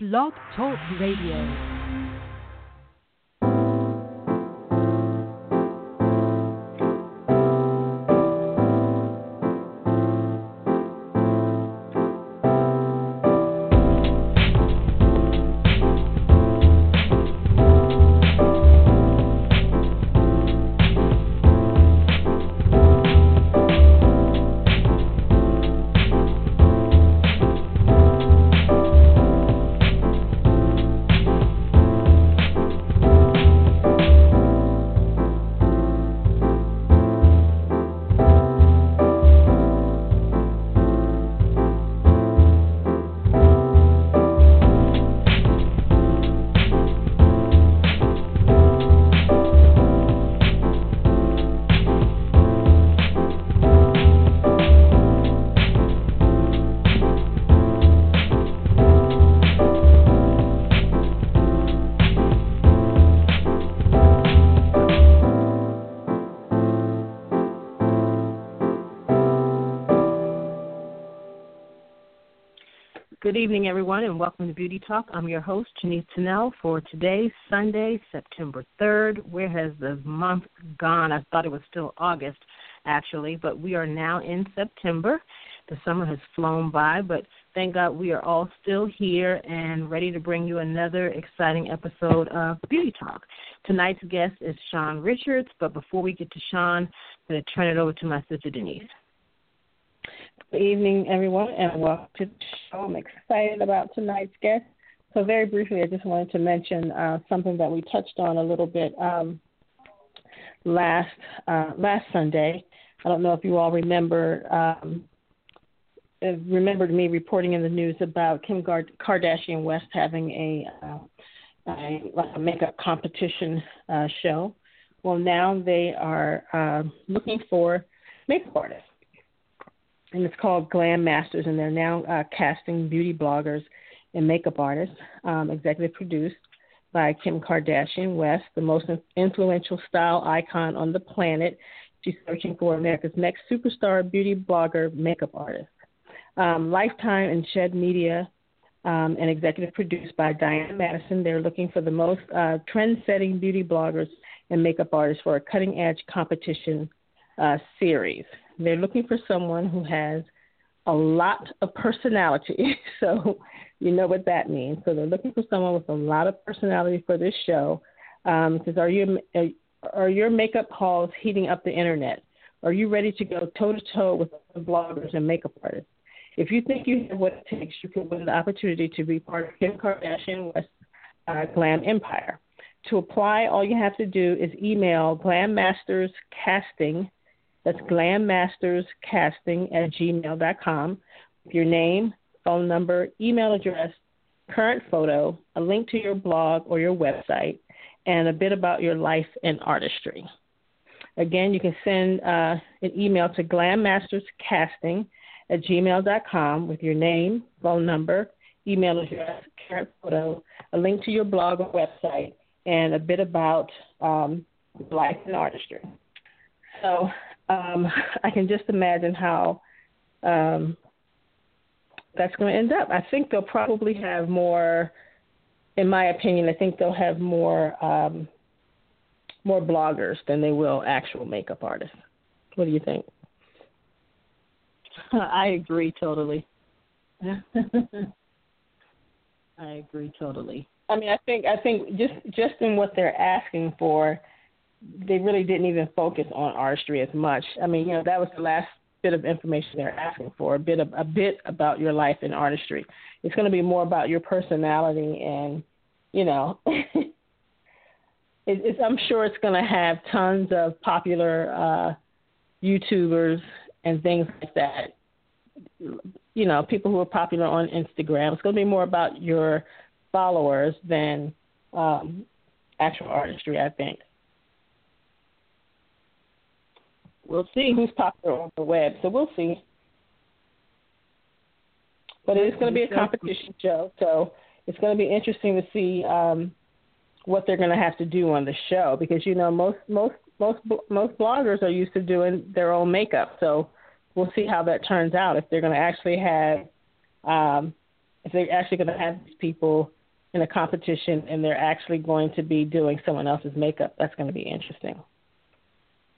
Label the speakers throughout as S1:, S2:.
S1: Blog Talk Radio. Good evening, everyone, and welcome to Beauty Talk. I'm your host, Janice Tennell, for today, Sunday, September 3rd. Where has the month gone? I thought it was still August, actually, but we are now in September. The summer has flown by, but thank God we are all still here and ready to bring you another exciting episode of Beauty Talk. Tonight's guest is Sian Richards, but before we get to Sian, I'm going to turn it over to my sister Denise.
S2: Good evening, everyone, and welcome to the show. I'm excited about tonight's guest. So, very briefly, I just wanted to mention uh, something that we touched on a little bit um, last uh, last Sunday. I don't know if you all remember um, uh, remembered me reporting in the news about Kim Kardashian West having a, uh, a a makeup competition uh, show. Well, now they are uh, looking for makeup artists and it's called Glam Masters, and they're now uh, casting beauty bloggers and makeup artists. Um, executive produced by Kim Kardashian West, the most influential style icon on the planet. She's searching for America's next superstar beauty blogger makeup artist. Um, Lifetime and Shed Media, um, and executive produced by Diane Madison. They're looking for the most uh, trend-setting beauty bloggers and makeup artists for a cutting-edge competition uh, series. They're looking for someone who has a lot of personality. so you know what that means. So they're looking for someone with a lot of personality for this show. Um, are you are your makeup hauls heating up the internet? Are you ready to go toe to toe with bloggers and makeup artists? If you think you have what it takes, you can win the opportunity to be part of Kim Kardashian West uh, Glam Empire. To apply, all you have to do is email Glam Masters Casting that's glammasterscasting at gmail.com with your name, phone number, email address, current photo, a link to your blog or your website, and a bit about your life and artistry. Again, you can send uh, an email to glammasterscasting at gmail.com with your name, phone number, email address, current photo, a link to your blog or website, and a bit about um, life and artistry. So um, I can just imagine how um, that's going to end up. I think they'll probably have more. In my opinion, I think they'll have more um, more bloggers than they will actual makeup artists. What do you think?
S1: I agree totally. I agree totally.
S2: I mean, I think I think just just in what they're asking for, they really didn't even focus on artistry as much. I mean, you know, that was the last bit of information they're asking for, a bit of a bit about your life in artistry. It's going to be more about your personality and, you know, it, it's, I'm sure it's going to have tons of popular uh, YouTubers and things like that. You know, people who are popular on Instagram. It's going to be more about your followers than um, actual artistry, I think. We'll see who's popular on the web. So we'll see. But it is going to be a competition show, so it's going to be interesting to see um, what they're going to have to do on the show because you know most most most most bloggers are used to doing their own makeup. So we'll see how that turns out if they're going to actually have um, if they're actually going to have these people in a competition and they're actually going to be doing someone else's makeup, that's going to be interesting.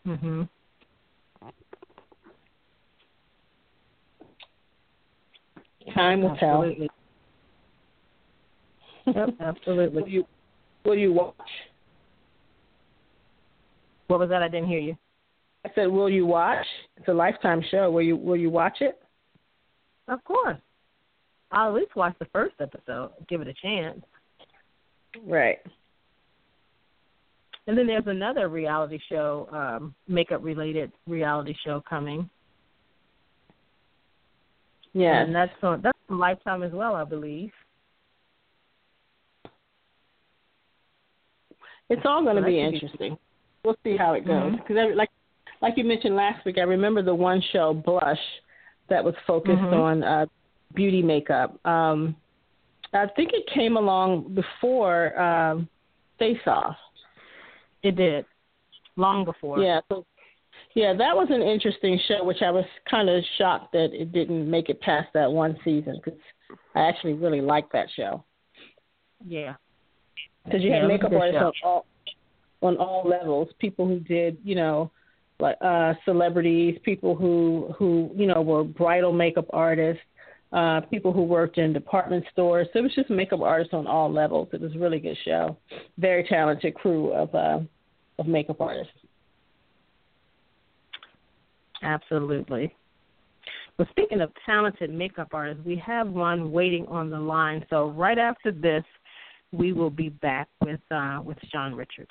S1: Mhm.
S2: Time will
S1: absolutely.
S2: tell.
S1: Yep, absolutely.
S2: will you you watch?
S1: What was that? I didn't hear you.
S2: I said, will you watch? It's a lifetime show. Will you will you watch it?
S1: Of course. I'll at least watch the first episode, give it a chance.
S2: Right.
S1: And then there's another reality show, um, makeup related reality show coming.
S2: Yeah.
S1: And that's on that's on Lifetime as well, I believe.
S2: It's all going to
S1: So
S2: be interesting. We'll see how it goes. Because like like you mentioned last week, I remember the one show Blush that was focused
S1: Mhm.
S2: on uh, beauty makeup. Um, I think it came along before um, Face Off.
S1: It did. Long before.
S2: Yeah. So, yeah, that was an interesting show, which I was kind of shocked that it didn't make it past that one season because I actually really liked that show.
S1: Yeah.
S2: because you
S1: Yeah,
S2: had makeup artists on all on all levels. People who did, you know, like uh celebrities, people who who you know were bridal makeup artists, uh people who worked in department stores. So it was just makeup artists on all levels. It was a really good show. Very talented crew of uh of makeup artists.
S1: Absolutely. Well, speaking of talented makeup artists, we have one waiting on the line. So right after this, we will be back with uh, with Sian Richards.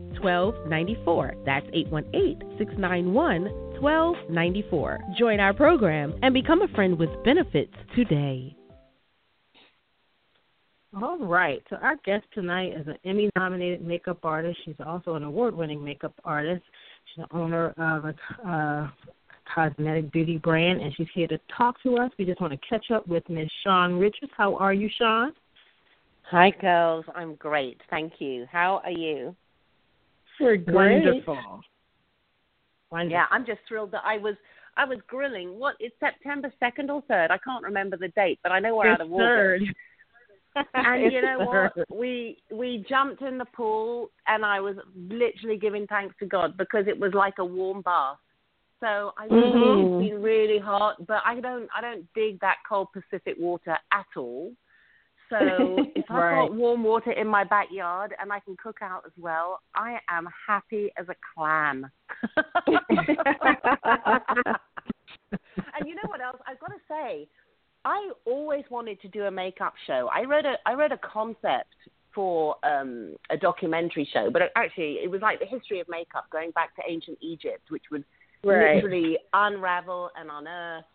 S3: 1294. That's 818 691 1294. Join our program and become a friend with benefits today.
S1: All right. So our guest tonight is an Emmy-nominated makeup artist. She's also an award-winning makeup artist. She's the owner of a uh, cosmetic beauty brand, and she's here to talk to us. We just want to catch up with Ms. Sian Richards. How are you, Sian?
S4: Hi, girls. I'm great. Thank you. How are you?
S2: We're great.
S1: Wonderful. Wonderful.
S4: Yeah, I'm just thrilled that I was I was grilling. What? It's September second or third. I can't remember the date, but I know we're
S1: It's
S4: out of August.
S1: third.
S4: And you know what? We we jumped in the pool, and I was literally giving thanks to God because it was like a warm bath. So I know
S2: Mhm.
S4: it's been really hot, but I don't I don't dig that cold Pacific water at all. So if I've
S1: Right.
S4: got warm water in my backyard and I can cook out as well, I am happy as a clam. and you know what else? I've got to say, I always wanted to do a makeup show. I wrote a I wrote a concept for um, a documentary show, but it, actually it was like the history of makeup going back to ancient Egypt, which would
S2: Right.
S4: literally unravel and unearth.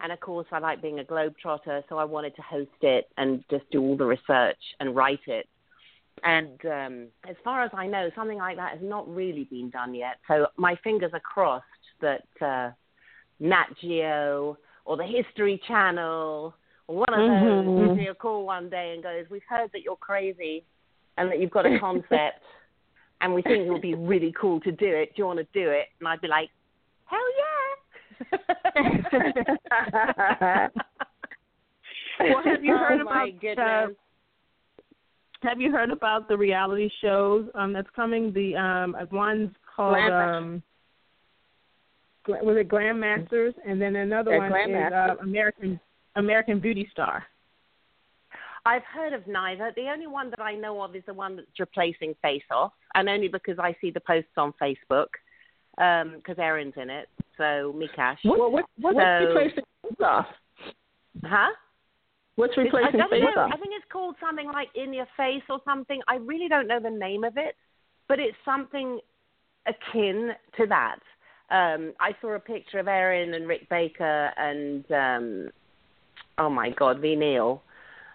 S4: And of course, I like being a globetrotter, so I wanted to host it and just do all the research and write it. And um, as far as I know, something like that has not really been done yet. So my fingers are crossed that uh, Nat Geo or the History Channel or one of those
S2: Mhm.
S4: gives me a call one day and goes, "We've heard that you're crazy and that you've got a concept, and we think it would be really cool to do it. Do you want to do it?" And I'd be like, "Hell yeah!"
S1: Well, have you heard
S4: oh,
S1: about. Have you heard about the reality shows um, that's coming? The um, one's called
S2: Glam-
S1: um, was it Glam Masters, and then another
S2: Yeah,
S1: one
S2: Glam
S1: is uh, American American Beauty Star.
S4: I've heard of neither. The only one that I know of is the one that's replacing Face Off, and only because I see the posts on Facebook because um, Erin's in it. So Mikash.
S2: What, what, what's so, replacing Face?
S4: Huh?
S2: What's replacing
S4: I
S2: Face
S4: know. I think it's called something like In Your Face or something. I really don't know the name of it, but it's something akin to that. Um, I saw a picture of Erin and Rick Baker and um, oh my God, Ve Neill.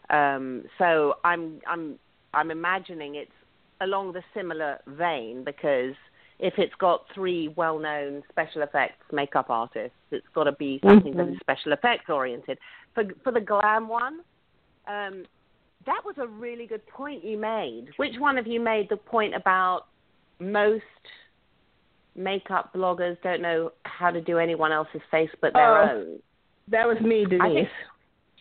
S4: Um, so I'm I'm I'm imagining it's along the similar vein because if it's got three well-known special effects makeup artists, it's got to be something mm-hmm. that is special effects oriented. For for the glam one, um, that was a really good point you made. Which one of you made the point about most makeup bloggers don't know how to do anyone else's face but their
S2: oh,
S4: own?
S2: That was me, Denise.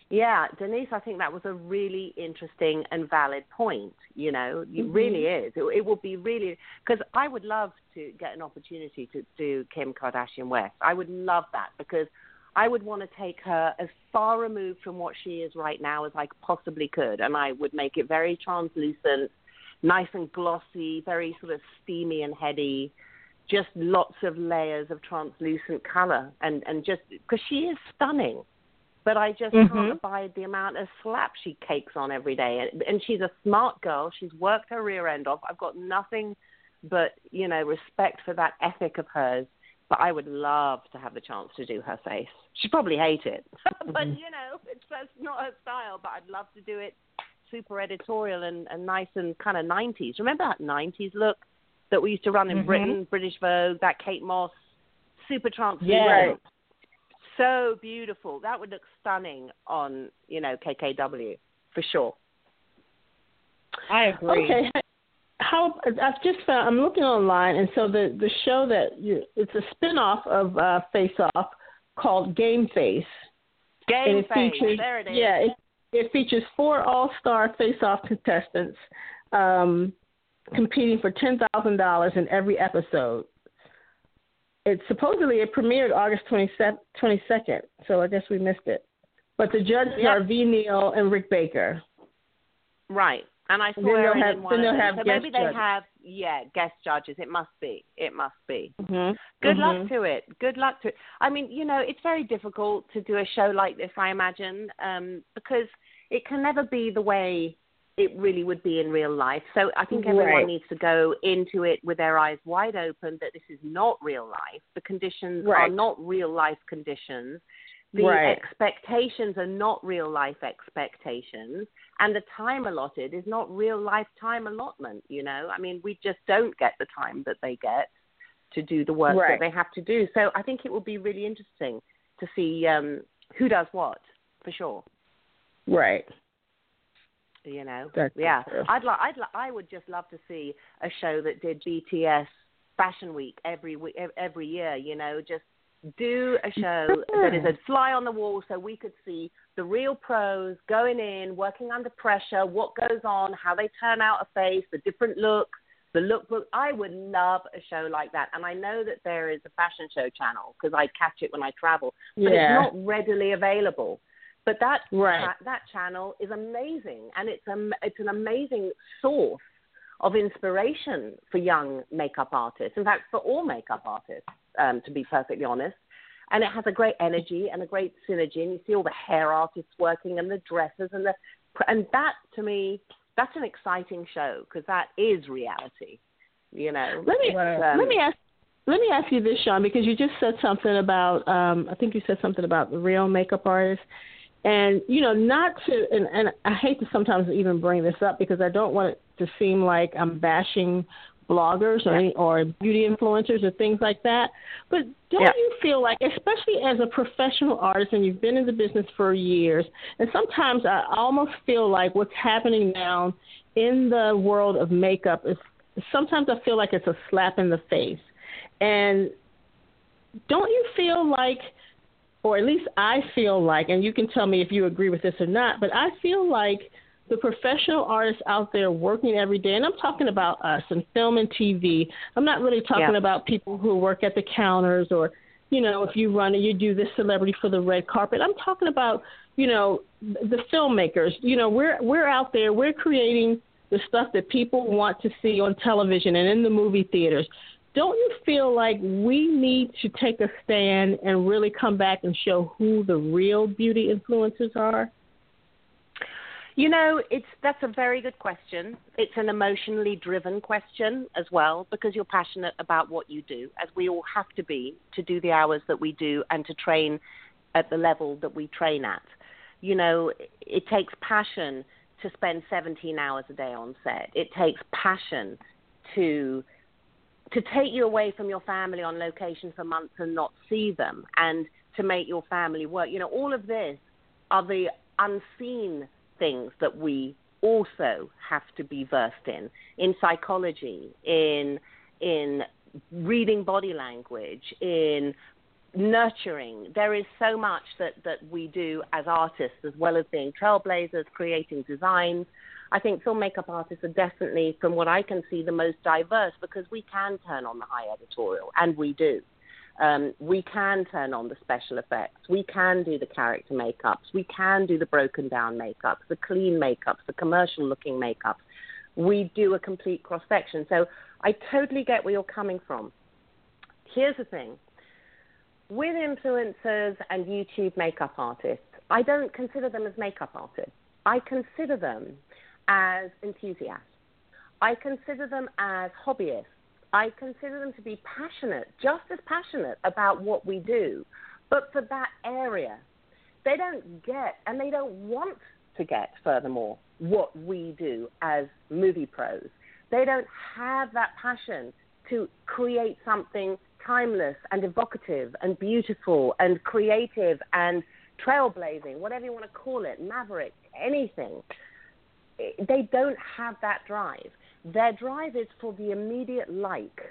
S4: Yeah, Denise, I think that was a really interesting and valid point. You know, it mm-hmm. really is. It, it would be really because I would love to get an opportunity to do Kim Kardashian West. I would love that because I would want to take her as far removed from what she is right now as I possibly could, and I would make it very translucent, nice and glossy, very sort of steamy and heady, just lots of layers of translucent color, and and just because she is stunning. But I just mm-hmm. can't abide the amount of slap she cakes on every day. And, and she's a smart girl. She's worked her rear end off. I've got nothing but you know respect for that ethic of hers but I would love to have the chance to do her face. She'd probably hate it, but mm-hmm. you know, it's that's not her style. But I'd love to do it super editorial and, and nice and kind of 90s. Remember that 90s look that we used to run in mm-hmm. Britain, British Vogue, that Kate Moss, super translucent.
S2: Yeah.
S4: So beautiful. That would look stunning on, you know, KKW for sure.
S2: I agree. Okay, how I've just found I'm looking online, and so the the show that you, it's a spinoff of uh, Face Off called Game Face.
S4: Game Face.
S2: Features,
S4: there it is.
S2: Yeah, it, it features four All Star Face Off contestants um, competing for ten thousand dollars in every episode. It supposedly it premiered August twenty second, so I guess we missed it. But the judges yep. are Ve Neill and Rick Baker.
S4: Right. And I saw
S2: then
S4: Erin
S2: have, then
S4: of them.
S2: Have
S4: so maybe they
S2: judges.
S4: have, yeah, guest judges. It must be. It must be.
S2: Mm-hmm.
S4: Good
S2: mm-hmm.
S4: luck to it. Good luck to it. I mean, you know, it's very difficult to do a show like this, I imagine, um, because it can never be the way it really would be in real life. So I think everyone
S2: right.
S4: needs to go into it with their eyes wide open that this is not real life. The conditions
S2: right.
S4: are not real life conditions. The
S2: right.
S4: expectations are not real life expectations and the time allotted is not real life time allotment you know i mean we just don't get the time that they get to do the work that they have to do so i think it will be really interesting to see um who does what for sure
S2: right
S4: you know
S2: That's
S4: yeah
S2: true.
S4: i'd like i'd li- i would just love to see a show that did bts fashion week every week every year you know just do a show that is a fly on the wall so we could see the real pros going in, working under pressure, what goes on, how they turn out a face, the different looks, the lookbook. I would love a show like that. And I know that there is a fashion show channel because I catch it when I travel, but
S2: yeah.
S4: it's not readily available. But that
S2: right.
S4: that channel is amazing, and it's a it's an amazing source of inspiration for young makeup artists. In fact, for all makeup artists, um, to be perfectly honest and it has a great energy and a great synergy. And you see all the hair artists working and the dresses and the and that to me that's an exciting show because that is reality. You know.
S2: Let me um, let me ask let me ask you this, Sian, because you just said something about um, I think you said something about the real makeup artists. And you know, not to and, and I hate to sometimes even bring this up because I don't want it to seem like I'm bashing bloggers or, any, or beauty influencers or things like that. But don't
S4: yeah.
S2: you feel like, especially as a professional artist and you've been in the business for years, and sometimes I almost feel like what's happening now in the world of makeup is sometimes I feel like it's a slap in the face. And don't you feel like, or at least I feel like, and you can tell me if you agree with this or not, but I feel like – the professional artists out there working every day, and I'm talking about us in film and TV. I'm not really talking
S4: yeah.
S2: about people who work at the counters or, you know, if you run and you do this celebrity for the red carpet. I'm talking about, you know, the filmmakers. You know, we're we're out there, we're creating the stuff that people want to see on television and in the movie theaters. Don't you feel like we need to take a stand and really come back and show who the real beauty influencers are?
S4: You know, it's that's a very good question. It's an emotionally driven question as well because you're passionate about what you do, as we all have to be to do the hours that we do and to train at the level that we train at. You know, it takes passion to spend 17 hours a day on set. It takes passion to to take you away from your family on location for months and not see them and to make your family work. You know, all of this are the unseen things that we also have to be versed in in psychology, in in reading body language, in nurturing. There is so much that, that we do as artists, as well as being trailblazers, creating designs. I think film makeup artists are definitely, from what I can see, the most diverse because we can turn on the high editorial, and we do. Um, we can turn on the special effects. We can do the character makeups. We can do the broken down makeups, the clean makeups, the commercial looking makeups. We do a complete cross section. So I totally get where you're coming from. Here's the thing with influencers and YouTube makeup artists, I don't consider them as makeup artists. I consider them as enthusiasts. I consider them as hobbyists. I consider them to be passionate, just as passionate about what we do, but for that area. They don't get, and they don't want to get, furthermore, what we do as movie pros. They don't have that passion to create something timeless and evocative and beautiful and creative and trailblazing, whatever you want to call it, maverick, anything. They don't have that drive. Their drive is for the immediate like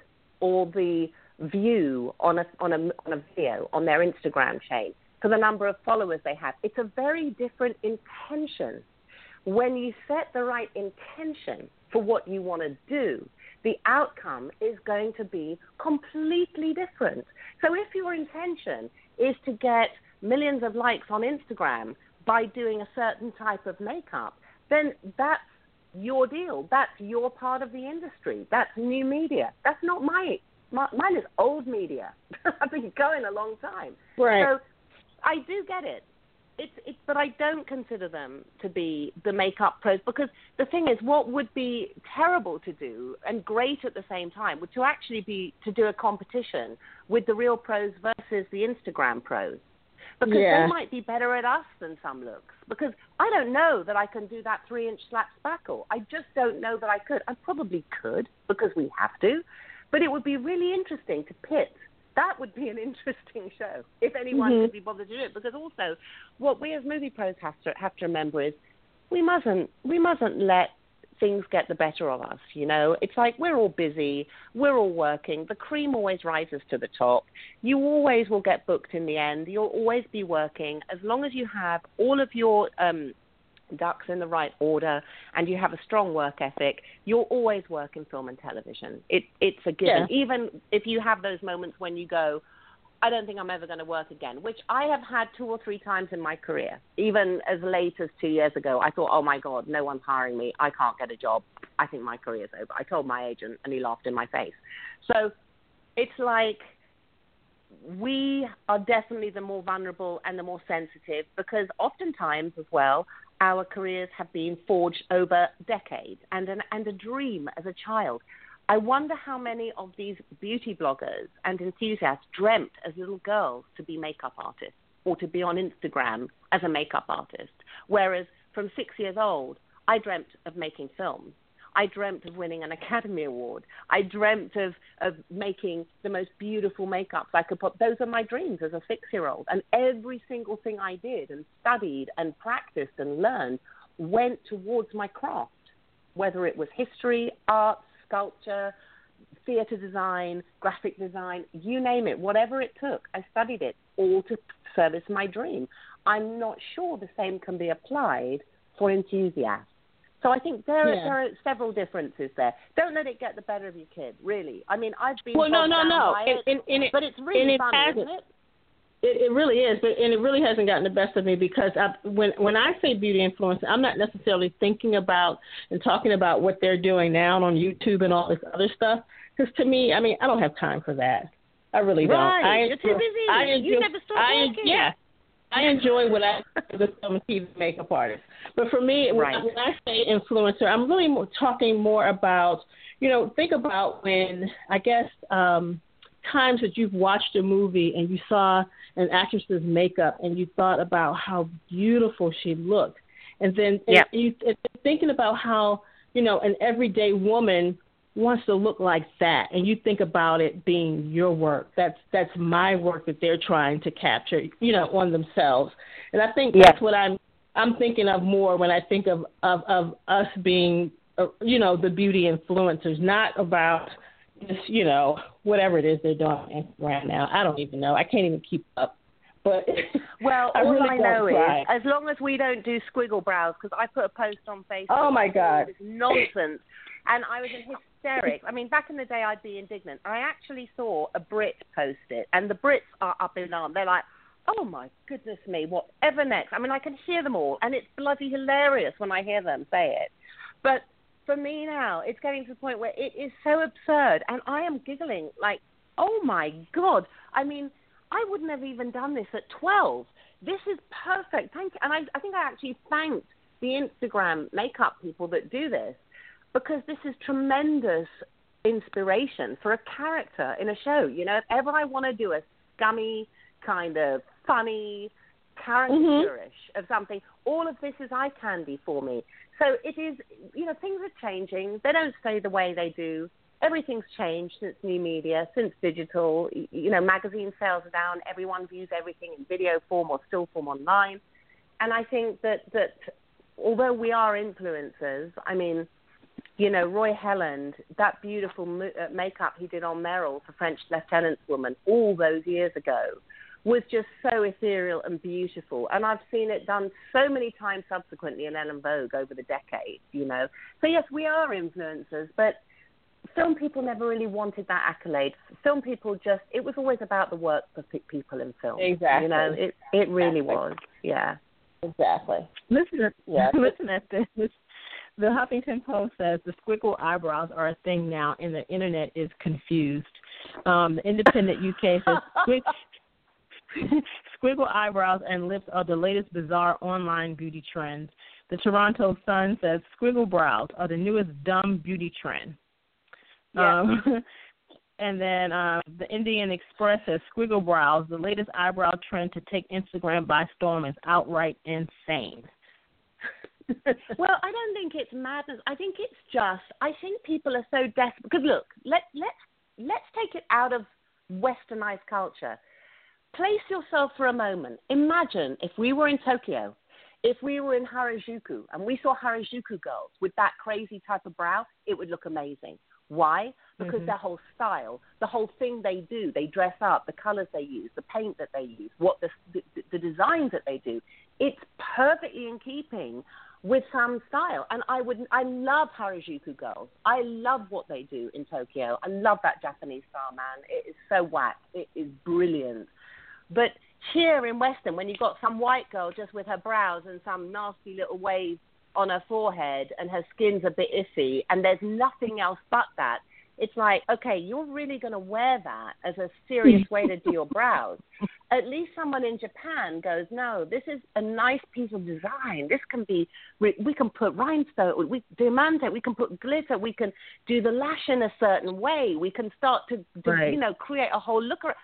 S4: or the view on a, on a, on a video on their Instagram chain for the number of followers they have. It's a very different intention. When you set the right intention for what you want to do, the outcome is going to be completely different. So if your intention is to get millions of likes on Instagram by doing a certain type of makeup, then that's your deal. That's your part of the industry. That's new media. That's not my, my mine is old media. I've been going a long time.
S2: Right.
S4: So I do get it it's it's but I don't consider them to be the makeup pros because the thing is what would be terrible to do and great at the same time would to actually be to do a competition with the real pros versus the Instagram pros. Because
S2: yeah.
S4: they might be better at us than some looks. Because I don't know that I can do that three inch slap spackle. I just don't know that I could. I probably could because we have to. But it would be really interesting to pit that would be an interesting show if anyone
S2: mm-hmm.
S4: could be bothered to do it. Because also, what we as movie pros have to have to remember is we mustn't we mustn't let things get the better of us. You know, it's like we're all busy, we're all working. The cream always rises to the top. You always will get booked in the end. You'll always be working as long as you have all of your um, ducks in the right order and you have a strong work ethic, you'll always work in film and television. It, it's a given. Yeah. Even if you have those moments when you go, I don't think I'm ever going to work again, which I have had two or three times in my career. Even as late as two years ago, I thought, oh my God, no one's hiring me. I can't get a job. I think my career's over. I told my agent and he laughed in my face. So it's like we are definitely the more vulnerable and the more sensitive because oftentimes as well, our careers have been forged over decades and, an, and a dream as a child. I wonder how many of these beauty bloggers and enthusiasts dreamt as little girls to be makeup artists or to be on Instagram as a makeup artist. Whereas from six years old, I dreamt of making films. I dreamt of winning an Academy Award. I dreamt of, of making the most beautiful makeups I could put. Those are my dreams as a six year old. And every single thing I did and studied and practiced and learned went towards my craft, whether it was history, art, sculpture, theater design, graphic design, you name it, whatever it took, I studied it all to service my dream. I'm not sure the same can be applied for enthusiasts So I think there
S2: Yeah.
S4: are, there are several differences there. Don't let it get the better of your kid. Really, I mean, I've been
S2: Well, no, no, no.
S4: it,
S2: and it,
S4: but it's really funny,
S2: hasn't.
S4: isn't it?
S2: It, it really is, but and it really hasn't gotten the best of me because I, when when I say beauty influencer, I'm not necessarily thinking about and talking about what they're doing now on YouTube and all this other stuff. Because to me, I mean, I don't have time for that. I really don't.
S4: Right,
S2: I
S4: you're too busy.
S2: I enjoy,
S4: You never stop
S2: I,
S4: working.
S2: Yeah, I enjoy what I do as a film and TV makeup artist. But for me, when- when I say influencer, I'm really more, talking more about, you know, think about when I guess um, times that you've watched a movie and you saw an actress's makeup and you thought about how beautiful she looked, and then and you and thinking about how you know an everyday woman wants to look like that and you think about it being your work. That's that's my work that they're trying to capture you know on themselves. And i think
S4: Yes.
S2: that's what i'm i'm thinking of more when i think of of of us being uh, you know the beauty influencers not about just you know whatever it is they're doing on instagram now i don't even know i can't even keep up but
S4: Well,
S2: I
S4: all
S2: really
S4: I know is, as long as we don't do squiggle brows, because I put a post on Facebook.
S2: Oh, my God.
S4: This nonsense, and I was in hysterics. I mean, back in the day, I'd be indignant. I actually saw a Brit post it, and the Brits are up in arms. They're like, "Oh my goodness me, whatever next?" I mean, I can hear them all, and it's bloody hilarious when I hear them say it. But for me now, it's getting to the point where it is so absurd, and I am giggling like, "Oh my god!" I mean. I wouldn't have even done this at 12. This is perfect. Thank you. And I, I think I actually thanked the Instagram makeup people that do this because this is tremendous inspiration for a character in a show. You know, if ever I want to do a scummy, kind of funny, mm-hmm. caricaturish of something, all of this is eye candy for me. So it is, you know, things are changing. They don't stay the way they do everything's changed since new media, since digital. You know, magazine sales are down. Everyone views everything in video form or still form online. And I think that that although we are influencers, I mean, you know, Roy Helland, that beautiful uh, makeup he did on Meryl for French Lieutenant's Woman all those years ago was just so ethereal and beautiful. And I've seen it done so many times subsequently in Ellen Vogue over the decades, you know. So, yes, we are influencers, but film people never really wanted that accolade. Film people just, it was always about the work for pe- people in film.
S2: Exactly.
S4: You know, it, it really
S2: Exactly.
S4: was. Yeah.
S2: exactly
S1: Listen, to,
S2: Yeah.
S1: listen at this. The Huffington Post says the squiggle eyebrows are a thing now, and the internet is confused. Um, the Independent UK says squig, squiggle eyebrows and lips are the latest bizarre online beauty trends. The Toronto Sun says squiggle brows are the newest dumb beauty trend.
S4: Yeah.
S1: Um, and then uh, the Indian Express says squiggle brows, the latest eyebrow trend to take Instagram by storm, is outright insane.
S4: well, I don't think it's madness. I think it's just. I think people are so desperate. Because look, let let's let's take it out of westernized culture. Place yourself for a moment. Imagine if we were in Tokyo, if we were in Harajuku, and we saw Harajuku girls with that crazy type of brow, it would look amazing. Why? Because
S1: Mhm.
S4: their whole style, the whole thing they do, they dress up, the colors they use, the paint that they use, what the the, the designs that they do, it's perfectly in keeping with some style. And I would, I love Harajuku girls. I love what they do in Tokyo. I love that Japanese style, man. It is so whack. It is brilliant. But here in Western, when you've got some white girl just with her brows and some nasty little wave on her forehead and her skin's a bit iffy and there's nothing else but that, it's like, okay, you're really going to wear that as a serious way to do your brows. At least someone in Japan goes, no, this is a nice piece of design. This can be, we, we can put rhinestone, we diamante, we can put glitter, we can do the lash in a certain way. We can start to, to
S1: Right.
S4: you know, create a whole look. ar-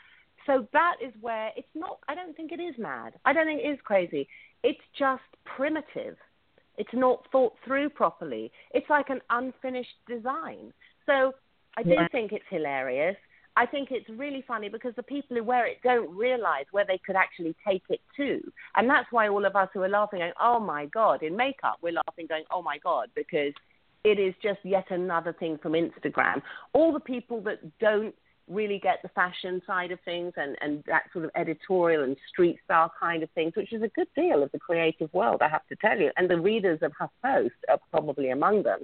S4: So that is where it's not, I don't think it is mad. I don't think it is crazy. It's just primitive. It's not thought through properly. It's like an unfinished design. So I do
S1: Right.
S4: think it's hilarious. I think it's really funny because the people who wear it don't realize where they could actually take it to. And that's why all of us who are laughing going, oh my God, in makeup, we're laughing going, oh my God, because it is just yet another thing from Instagram. All the people that don't really get the fashion side of things and, and that sort of editorial and street style kind of things, which is a good deal of the creative world, I have to tell you. And the readers of HuffPost are probably among them.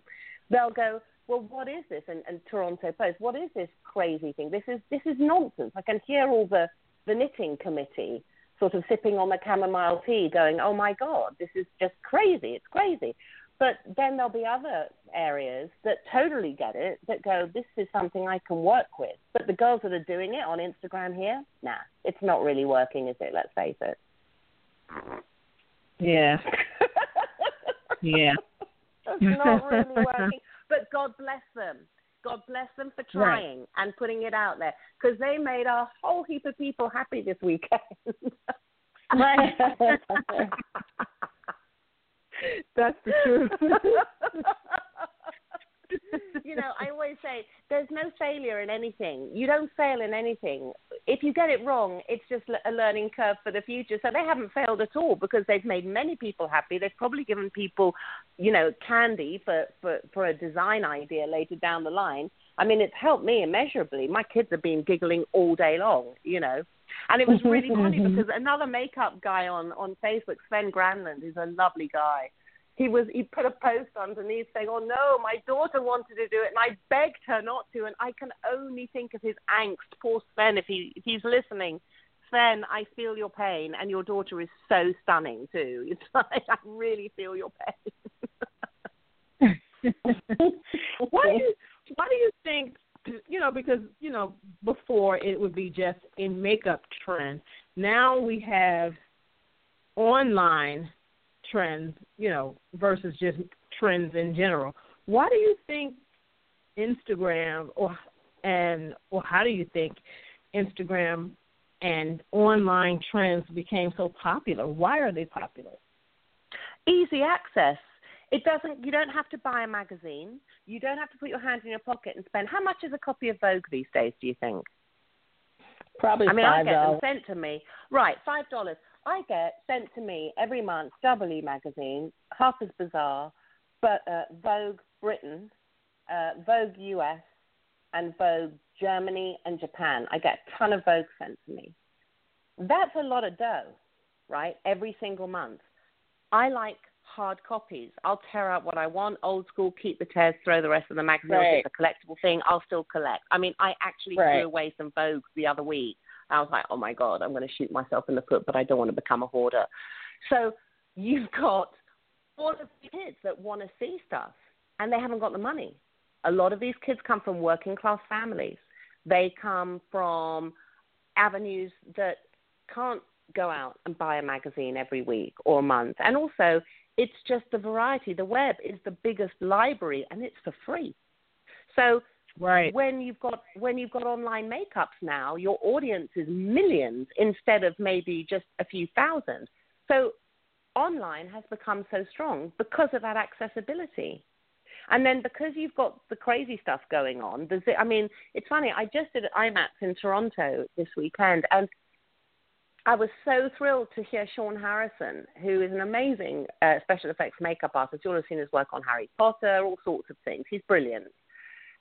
S4: They'll go, well, what is this? And, and Toronto Post, what is this crazy thing? This is this is nonsense. I can hear all the the knitting committee sort of sipping on the chamomile tea, going, "Oh my God, this is just crazy! It's crazy." But then there'll be other areas that totally get it, that go, "This is something I can work with." But the girls that are doing it on Instagram here, nah, it's not really working, is it? Let's face it.
S1: Yeah. yeah.
S4: it's not really working. But God bless them. God bless them for trying
S1: right.
S4: and putting it out there because they made a whole heap of people happy this weekend.
S1: That's the truth.
S4: you know, I always say there's no failure in anything. You don't fail in anything. If you get it wrong, it's just a learning curve for the future. So they haven't failed at all because they've made many people happy. They've probably given people, you know, candy for for for a design idea later down the line. I mean, it's helped me immeasurably. My kids have been giggling all day long, you know. And it was really funny mm-hmm. because another makeup guy on on Facebook, Sven Granlund, who's a lovely guy he was he put a post underneath saying, "Oh no, my daughter wanted to do it, and I begged her not to." And I can only think of his angst. Poor Sven, if he if he's listening, Sven, I feel your pain, and your daughter is so stunning too. It's like I really feel your
S1: pain. why do you, why do you think? You know, because you know before it would be just in makeup trend. Now we have online trends, you know, versus just trends in general. Why do you think Instagram or and or how do you think Instagram and online trends became so popular? Why are they popular?
S4: Easy access. It doesn't. You don't have to buy a magazine. You don't have to put your hand in your pocket and spend. How much is a copy of Vogue these days? Do you think?
S2: Probably.
S4: I mean,
S2: $5.
S4: I get them sent to me. Right, five dollars. I get sent to me every month W magazine, Harper's Bazaar, but uh, Vogue Britain, uh, Vogue US, and Vogue Germany and Japan. I get a ton of Vogue sent to me. That's a lot of dough, right? Every single month. I like hard copies. I'll tear out what I want, old school, keep the tears, throw the rest of the magazine.
S2: Right.
S4: It's a collectible thing, I'll still collect. I mean, I actually
S2: right.
S4: threw away some Vogue the other week I was like, oh my God, I'm going to shoot myself in the foot, but I don't want to become a hoarder. So you've got all of the kids that want to see stuff and they haven't got the money. A lot of these kids come from working class families. They come from avenues that can't go out and buy a magazine every week or a month. And also, it's just the variety. The web is the biggest library and it's for free. So
S1: Right.
S4: When you've got when you've got online makeups now, your audience is millions instead of maybe just a few thousand. So online has become so strong because of that accessibility. And then because you've got the crazy stuff going on, there's, I mean, it's funny. I just did IMAX in Toronto this weekend, and I was so thrilled to hear Shaune Harrison, who is an amazing uh, special effects makeup artist. You'll have seen his work on Harry Potter, all sorts of things. He's brilliant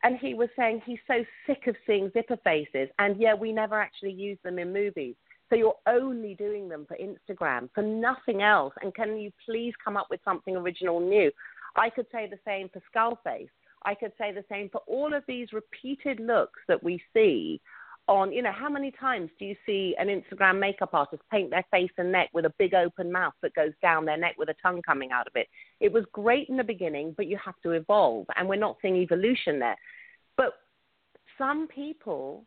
S4: and he was saying he's so sick of seeing zipper faces, and yeah, we never actually use them in movies. So you're only doing them for Instagram, for nothing else. And can you please come up with something original new? I could say the same for Skullface. I could say the same for all of these repeated looks that we see on, you know, how many times do you see an Instagram makeup artist paint their face and neck with a big open mouth that goes down their neck with a tongue coming out of it? It was great in the beginning, but you have to evolve, and we're not seeing evolution there. But some people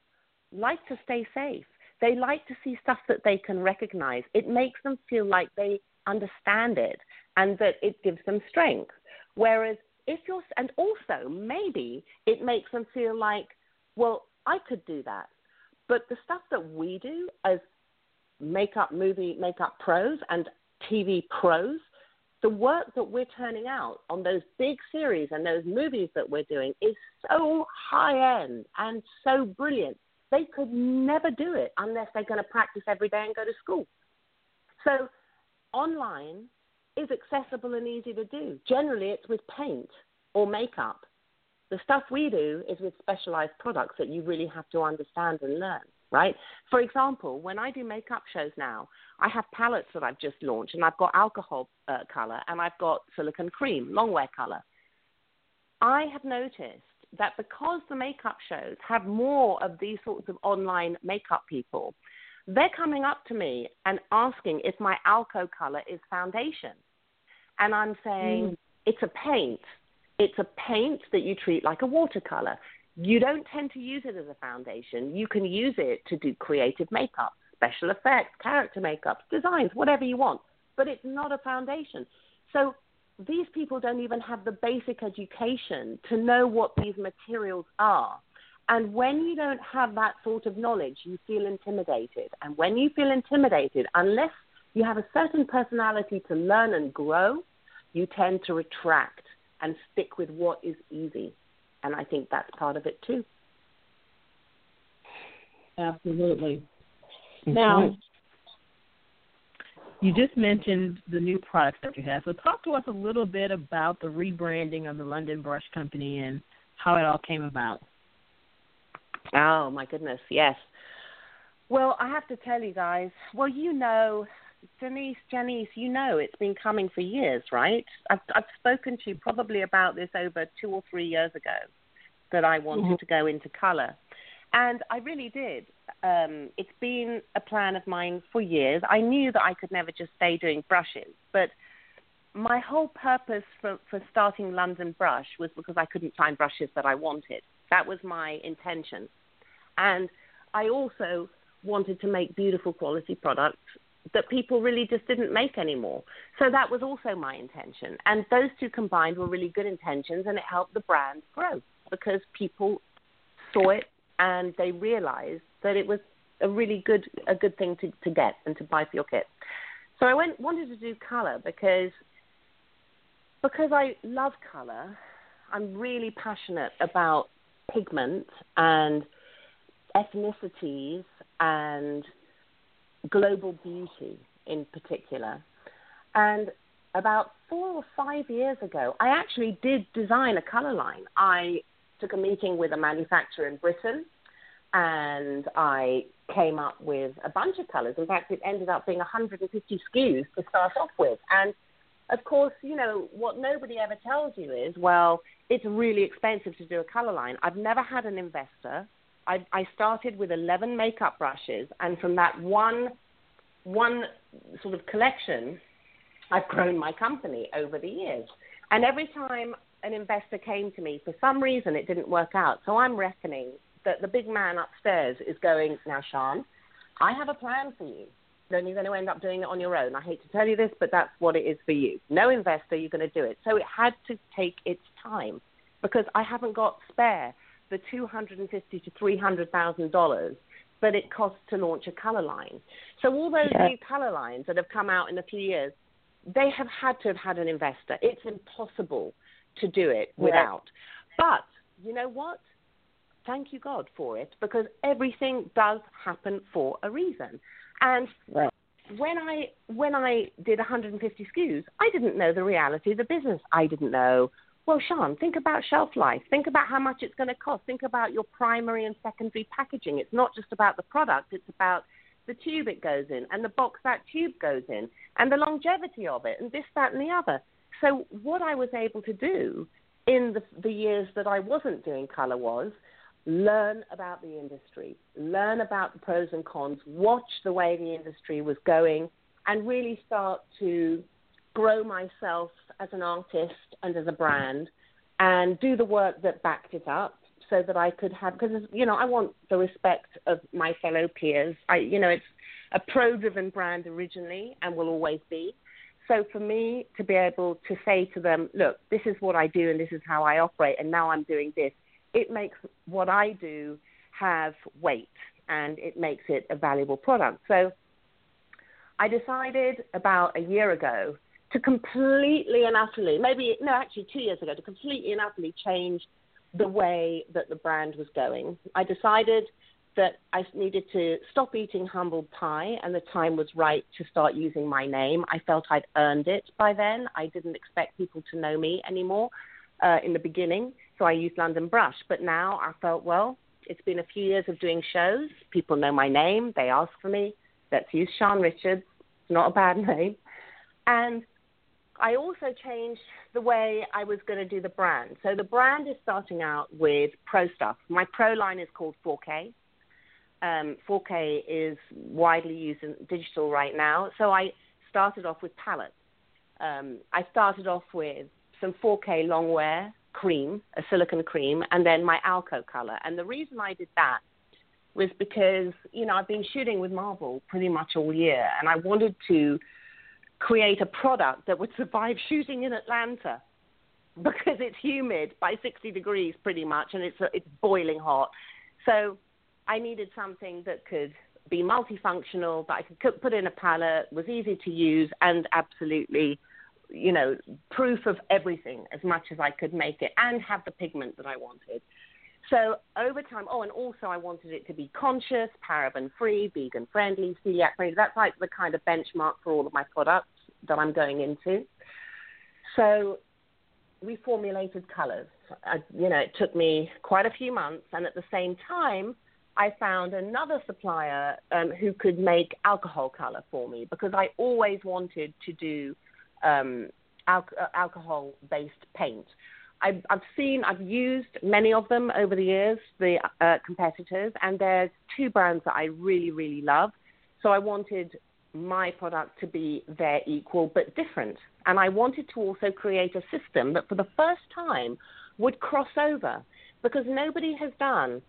S4: like to stay safe. They like to see stuff that they can recognize. It makes them feel like they understand it and that it gives them strength. Whereas if you're, and also maybe it makes them feel like, well, I could do that. But the stuff that we do as makeup movie makeup pros and TV pros, the work that we're turning out on those big series and those movies that we're doing is so high end and so brilliant. They could never do it unless they're going to practice every day and go to school. So online is accessible and easy to do. Generally, it's with paint or makeup. The stuff we do is with specialized products that you really have to understand and learn, right? For example, when I do makeup shows now, I have palettes that I've just launched, and I've got alcohol uh, color and I've got silicone cream, long wear color. I have noticed that because the makeup shows have more of these sorts of online makeup people, they're coming up to me and asking if my Alco color is foundation. And I'm saying, mm. it's a paint. It's a paint that you treat like a watercolor. You don't tend to use it as a foundation. You can use it to do creative makeup, special effects, character makeups, designs, whatever you want. But it's not a foundation. So these people don't even have the basic education to know what these materials are. And when you don't have that sort of knowledge, you feel intimidated. And when you feel intimidated, unless you have a certain personality to learn and grow, you tend to retract and stick with what is easy. And I think that's part of it too.
S2: Absolutely.
S1: Now, you just mentioned the new products that you have. So talk to us a little bit about the rebranding of the London Brush Company and how it all came about.
S4: Oh my goodness, yes. Well, I have to tell you guys. Well, you know, Denise, Janice, you know, it's been coming for years, right? I've I've spoken to you probably about this over two or three years ago that I wanted mm-hmm. to go into color, and I really did um, it's been a plan of mine for years. I knew that I could never just stay doing brushes, but my whole purpose for, for starting London Brush was because I couldn't find brushes that I wanted. That was my intention. And I also wanted to make beautiful quality products that people really just didn't make anymore. So that was also my intention. And those two combined were really good intentions, and it helped the brand grow because people saw it and they realized that it was a really good a good thing to, to get and to buy for your kit. So I went wanted to do color because because I love color. I'm really passionate about pigment and ethnicities and global beauty in particular. And about four or five years ago, I actually did design a color line. I took a meeting with a manufacturer in Britain and I came up with a bunch of colors. In fact, it ended up being 150 SKUs to start off with. And of course, you know, what nobody ever tells you is, well, it's really expensive to do a color line. I've never had an investor. I, I started with 11 makeup brushes, and from that one, one sort of collection, I've grown my company over the years. And every time an investor came to me, for some reason it didn't work out. So I'm reckoning that the big man upstairs is going, now, Sian, I have a plan for you. Then you're going to end up doing it on your own. I hate to tell you this, but that's what it is for you. No investor, you're going to do it. So it had to take its time because I haven't got spare the two hundred and fifty to three hundred thousand dollars that it costs to launch a color line. So all those yeah. new color lines that have come out in a few years, they have had to have had an investor. It's impossible to do it without. But you know what? thank you God for it because everything does happen for a reason. And right. when I when I did 150 SKUs, I didn't know the reality of the business. I didn't know. Well, Sian, think about shelf life. Think about how much it's going to cost. Think about your primary and secondary packaging. It's not just about the product. It's about the tube it goes in and the box that tube goes in and the longevity of it and this, that, and the other. So what I was able to do in the, the years that I wasn't doing color was learn about the industry, learn about the pros and cons, watch the way the industry was going, and really start to grow myself as an artist and as a brand and do the work that backed it up so that I could have because you know I want the respect of my fellow peers. I you know it's a pro driven brand originally and will always be. So for me to be able to say to them, look, this is what I do and this is how I operate and now I'm doing this it makes what I do have weight and it makes it a valuable product. So I decided about a year ago to completely and utterly, maybe, no, actually two years ago, to completely and utterly change the way that the brand was going. I decided that I needed to stop eating humble pie and the time was right to start using my name. I felt I'd earned it by then. I didn't expect people to know me anymore uh, in the beginning so I used London Brush. But now I felt, well, it's been a few years of doing shows. People know my name. They ask for me. Let's use Sian Richards. It's not a bad name. And I also changed the way I was going to do the brand. So the brand is starting out with pro stuff. My pro line is called 4K. Um, 4K is widely used in digital right now. So I started off with palettes. Um, I started off with some 4K longwear cream, a silicone cream, and then my Alco color. And the reason I did that was because, you know, I've been shooting with Marvel pretty much all year, and I wanted to create a product that would survive shooting in Atlanta because it's humid by 60 degrees pretty much, and it's, it's boiling hot. So I needed something that could be multifunctional, that I could put in a palette, was easy to use, and absolutely – you know, proof of everything as much as I could make it and have the pigment that I wanted. So over time, oh, and also I wanted it to be conscious, paraben free, vegan friendly, celiac friendly. That's like the kind of benchmark for all of my products that I'm going into. So we formulated colors. I, you know, it took me quite a few months, and at the same time, I found another supplier um, who could make alcohol color for me because I always wanted to do um, al- uh, alcohol based paint. I've, I've seen, I've used many of them over the years, the uh, competitors, and there's two brands that I really, really love. So I wanted my product to be their equal but different. And I wanted to also create a system that for the first time would cross over because nobody has done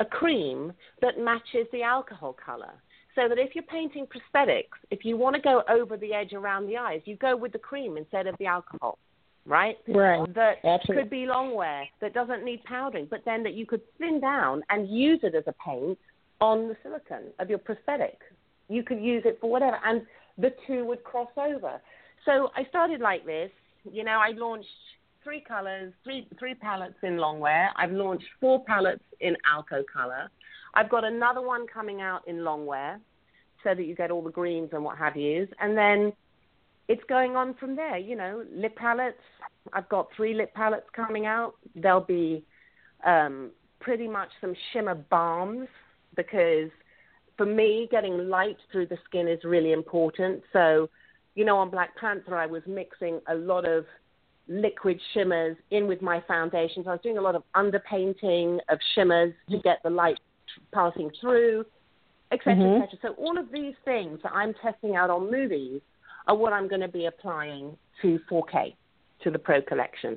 S4: a cream that matches the alcohol color. So that if you're painting prosthetics, if you want to go over the edge around the eyes, you go with the cream instead of the alcohol, right?
S2: Right.
S4: That
S2: Absolutely.
S4: could be long wear, that doesn't need powdering, but then that you could thin down and use it as a paint on the silicone of your prosthetic. You could use it for whatever, and the two would cross over. So I started like this. You know, I launched three colors, three three palettes in longwear. I've launched four palettes in Alco color. I've got another one coming out in longwear so that you get all the greens and what have yous. And then it's going on from there, you know, lip palettes. I've got three lip palettes coming out. There'll be um, pretty much some shimmer balms because for me, getting light through the skin is really important. So, you know, on Black Panther, I was mixing a lot of liquid shimmers in with my foundations. I was doing a lot of underpainting of shimmers to get the light passing through, etc., mm-hmm. etc. So all of these things that I'm testing out on movies are what I'm going to be applying to 4K, to the Pro Collection.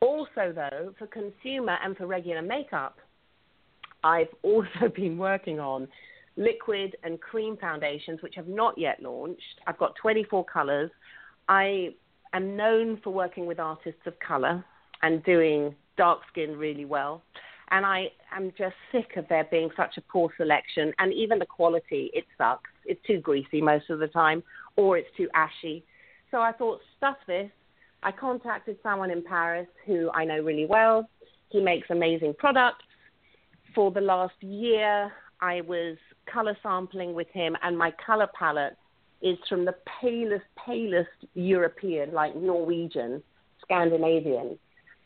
S4: Also, though, for consumer and for regular makeup, I've also been working on liquid and cream foundations, which have not yet launched. I've got 24 colors. I am known for working with artists of color and doing dark skin really well and I am just sick of there being such a poor selection, and even the quality, it sucks. It's too greasy most of the time, or it's too ashy. So I thought, stuff this. I contacted someone in Paris who I know really well. He makes amazing products. For the last year, I was color sampling with him, and my color palette is from the palest, palest European, like Norwegian, Scandinavian,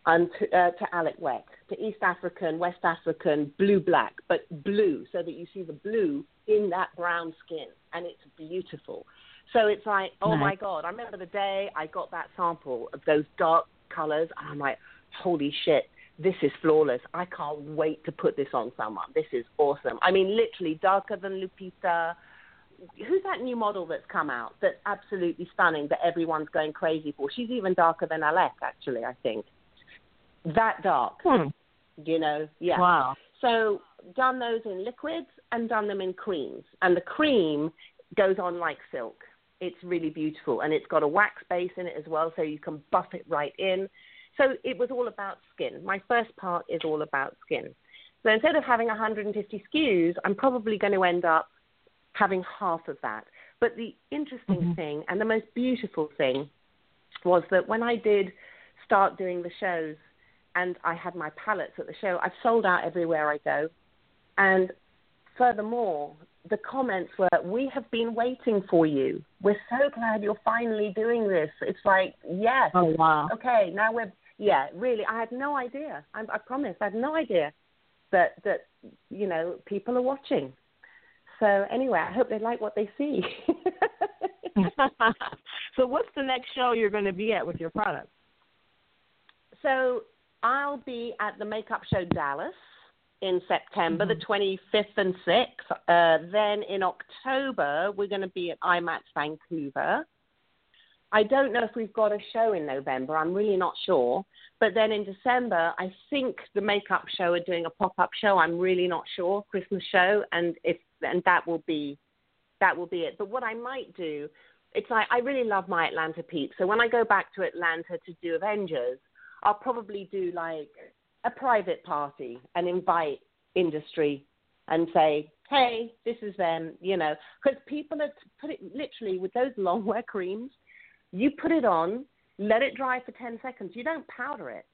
S4: and to, uh, to Alek Wek to East African, West African, blue black, but blue, so that you see the blue in that brown skin, and it's beautiful. So it's like, oh nice. my God, I remember the day I got that sample of those dark colors, and I'm like, holy shit, this is flawless. I can't wait to put this on someone. This is awesome. I mean, literally darker than Lupita. Who's that new model that's come out that's absolutely stunning that everyone's going crazy for? She's even darker than Alek, actually, I think. That dark.
S1: Hmm
S4: you know, yeah.
S1: Wow.
S4: So done those in liquids and done them in creams, and the cream goes on like silk. It's really beautiful, and it's got a wax base in it as well, so you can buff it right in. So it was all about skin. My first part is all about skin. So instead of having 150 SKUs, I'm probably going to end up having half of that. But the interesting mm-hmm. thing and the most beautiful thing was that when I did start doing the shows and I had my palettes at the show. I've sold out everywhere I go. And furthermore, the comments were, We have been waiting for you. We're so glad you're finally doing this. It's like, yes.
S1: Oh, wow.
S4: Okay, now we're, yeah, really, I had no idea. I, I promise, I had no idea that that you know people are watching. So anyway, I hope they like what they see.
S1: so what's the next show you're going to be at with your product?
S4: So I'll be at the Makeup Show Dallas in September, mm-hmm. the 25th and 6th. Uh, then in October, we're going to be at IMATS Vancouver. I don't know if we've got a show in November. I'm really not sure. But then in December, I think the makeup show are doing a pop-up show. I'm really not sure, Christmas show, and if and that will be that will be it. But what I might do, it's like I really love my Atlanta peeps. So when I go back to Atlanta to do Avengers, I'll probably do like a private party and invite industry and say, hey, this is them, you know, because people are put it literally with those long wear creams. You put it on, let it dry for 10 seconds. You don't powder it.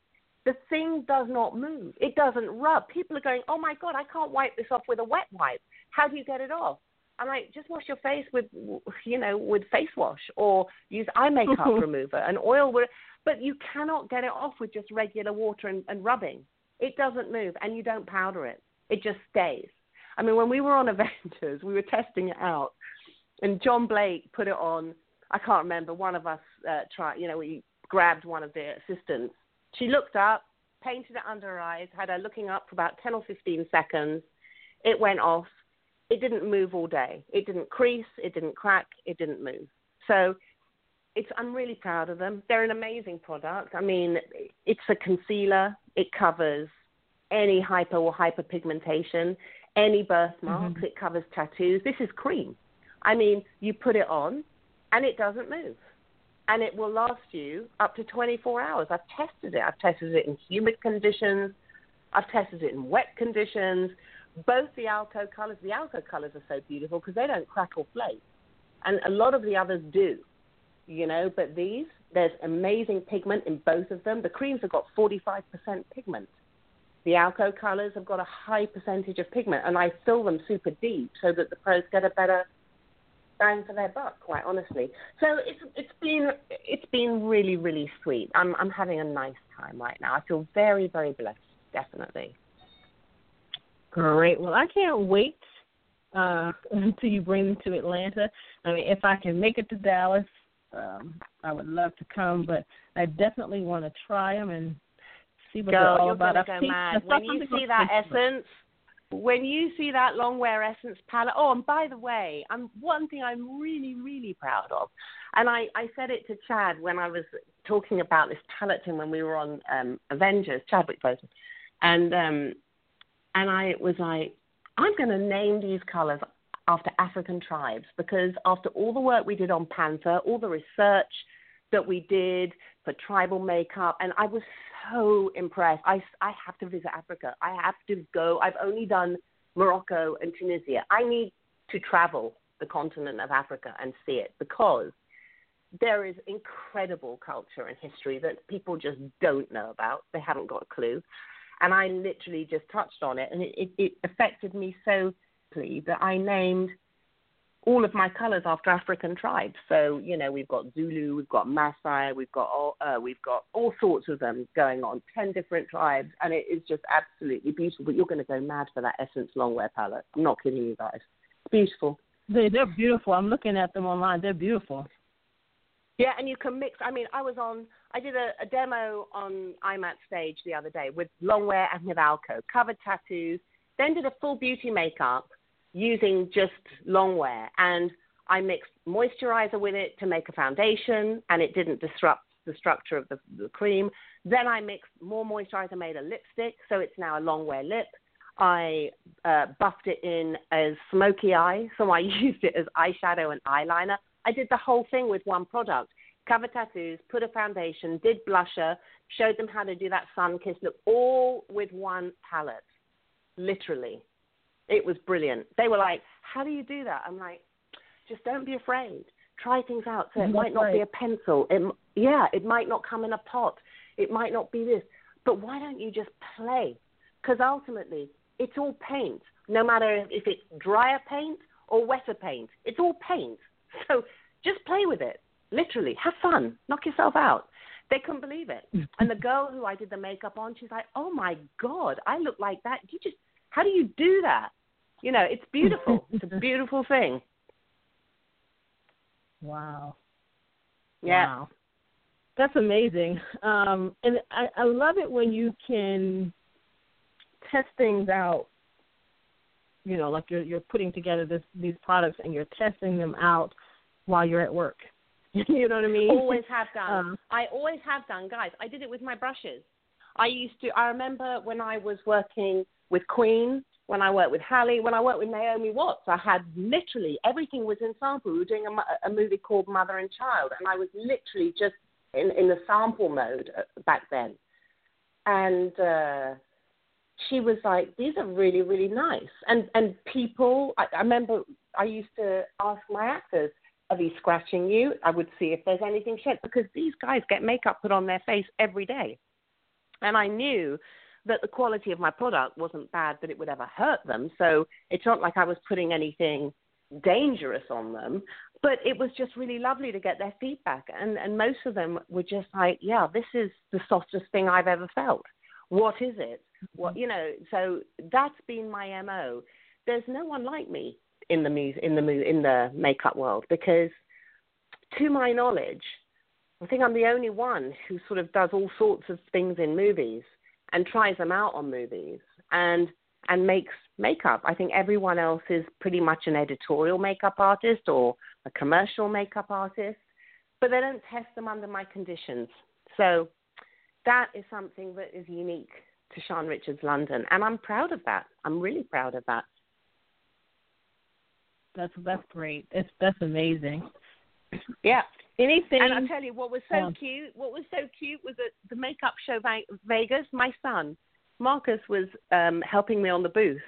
S4: The thing does not move. It doesn't rub. People are going, oh my God, I can't wipe this off with a wet wipe. How do you get it off? I'm like, just wash your face with, you know, with face wash or use eye makeup remover and oil. But you cannot get it off with just regular water and, and rubbing. It doesn't move, and you don't powder it. It just stays. I mean, when we were on Avengers, we were testing it out, and John Blake put it on. I can't remember. One of us uh, tried. You know, we grabbed one of the assistants. She looked up, painted it under her eyes, had her looking up for about ten or fifteen seconds. It went off. It didn't move all day. It didn't crease. It didn't crack. It didn't move. So it's I'm really proud of them. They're an amazing product. I mean, it's a concealer. It covers any hyper or hyperpigmentation, any birthmarks. Mm-hmm. It covers tattoos. This is cream. I mean, you put it on, and it doesn't move, and it will last you up to 24 hours. I've tested it. I've tested it in humid conditions. I've tested it in wet conditions. Both the Alco colors. The Alco colors are so beautiful because they don't crack or flake, and a lot of the others do you know, but these, there's amazing pigment in both of them. The creams have got 45% pigment. The Alco colors have got a high percentage of pigment, and I fill them super deep so that the pros get a better bang for their buck. Quite honestly, so it's it's been it's been really really sweet. I'm I'm having a nice time right now. I feel very very blessed, definitely.
S1: Great. Well, I can't wait uh, until you bring them to Atlanta. I mean, if I can make it to Dallas, um, I would love to come, but I definitely want to try them and see what
S4: Girl,
S1: they're all
S4: you're
S1: about.
S4: Gonna go mad. When you see that essence, when you see that long wear essence palette. Oh, and by the way, I'm one thing I'm really really proud of, and I I said it to Chad when I was talking about this palette and when we were on um, Avengers, Chadwick Boseman, and um, and I was like, I'm going to name these colors after African tribes because after all the work we did on Panther, all the research that we did for tribal makeup, and I was so impressed. I, I have to visit Africa. I have to go. I've only done Morocco and Tunisia. I need to travel the continent of Africa and see it because there is incredible culture and history that people just don't know about. They haven't got a clue. And I literally just touched on it, and it, it, it affected me so that I named all of my colors after African tribes. So you know we've got Zulu, we've got Maasai, we've got all, uh, we've got all sorts of them going on, ten different tribes, and it is just absolutely beautiful. But you're going to go mad for that Essence Longwear palette. I'm not kidding you guys. It's beautiful.
S1: They, they're beautiful. I'm looking at them online. They're beautiful.
S4: Yeah, and you can mix. I mean, I was on. I did a, a demo on IMATS stage the other day with longwear and with Alco, covered tattoos. Then did a full beauty makeup using just longwear. And I mixed moisturizer with it to make a foundation, and it didn't disrupt the structure of the, the cream. Then I mixed more moisturizer, made a lipstick, so it's now a longwear lip. I uh, buffed it in as smoky eye, so I used it as eyeshadow and eyeliner. I did the whole thing with one product. Cover tattoos, put a foundation, did blusher, showed them how to do that sun kiss look, all with one palette, literally. It was brilliant. They were like, "How do you do that?" I'm like, "Just don't be afraid. Try things out. So it might not right. be a pencil. It, yeah, it might not come in a pot. It might not be this. But why don't you just play? Because ultimately, it's all paint. No matter if it's drier paint or wetter paint, it's all paint. So just play with it. Literally, have fun. Knock yourself out. They couldn't believe it. Mm. and the girl who I did the makeup on, she's like, "Oh my god, I look like that. Do you just how do you do that?" You know, it's beautiful. it's a beautiful thing.
S1: Wow.
S4: Yeah.
S1: Wow. That's amazing. Um, and I, I love it when you can test things out. You know, like you're you're putting together this these products and you're testing them out while you're at work. you know what I mean?
S4: Always have done.
S1: Um,
S4: I always have done, guys. I did it with my brushes. I used to. I remember when I was working with Queen, when I worked with Halle, when I worked with Naomi Watts. I had literally everything was in sample. We were doing a, a movie called Mother and Child, and I was literally just in in the sample mode uh, back then. And uh, she was like, "These are really, really nice." And and people, I, I remember I used to ask my actors, are these scratching you? I would see if there's anything shed because these guys get makeup put on their face every day. And I knew that the quality of my product wasn't bad that it would ever hurt them. So it's not like I was putting anything dangerous on them, but it was just really lovely to get their feedback. And, and most of them were just like, yeah, this is the softest thing I've ever felt. What is it? What, you know, so that's been my MO. There's no one like me in the mu- in the mu- in the makeup world because, to my knowledge, I think I'm the only one who sort of does all sorts of things in movies and tries them out on movies and and makes makeup. I think everyone else is pretty much an editorial makeup artist or a commercial makeup artist, but they don't test them under my conditions. So that is something that is unique to Sian Richards London, and I'm proud of that. I'm really proud of that.
S1: That's that's great. That's that's amazing.
S4: Yeah.
S1: Anything?
S4: And I'll tell you what was so
S1: um,
S4: cute. What was so cute was at the makeup show Ve- Vegas. My son Marcus was um, helping me on the booth,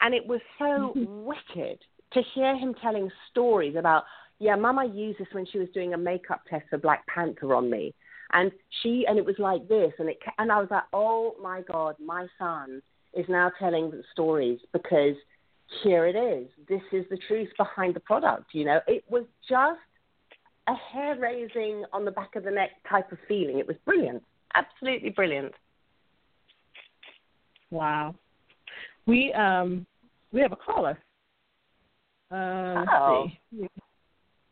S4: and it was so wicked to hear him telling stories about. Yeah, Mama used this when she was doing a makeup test for Black Panther on me, and she and it was like this, and it and I was like, oh my god, my son is now telling the stories because here it is. This is the truth behind the product. You know, it was just a hair raising on the back of the neck type of feeling. It was brilliant, absolutely brilliant.
S1: Wow. We um we have a caller. Uh, let's
S4: Oh.
S1: see.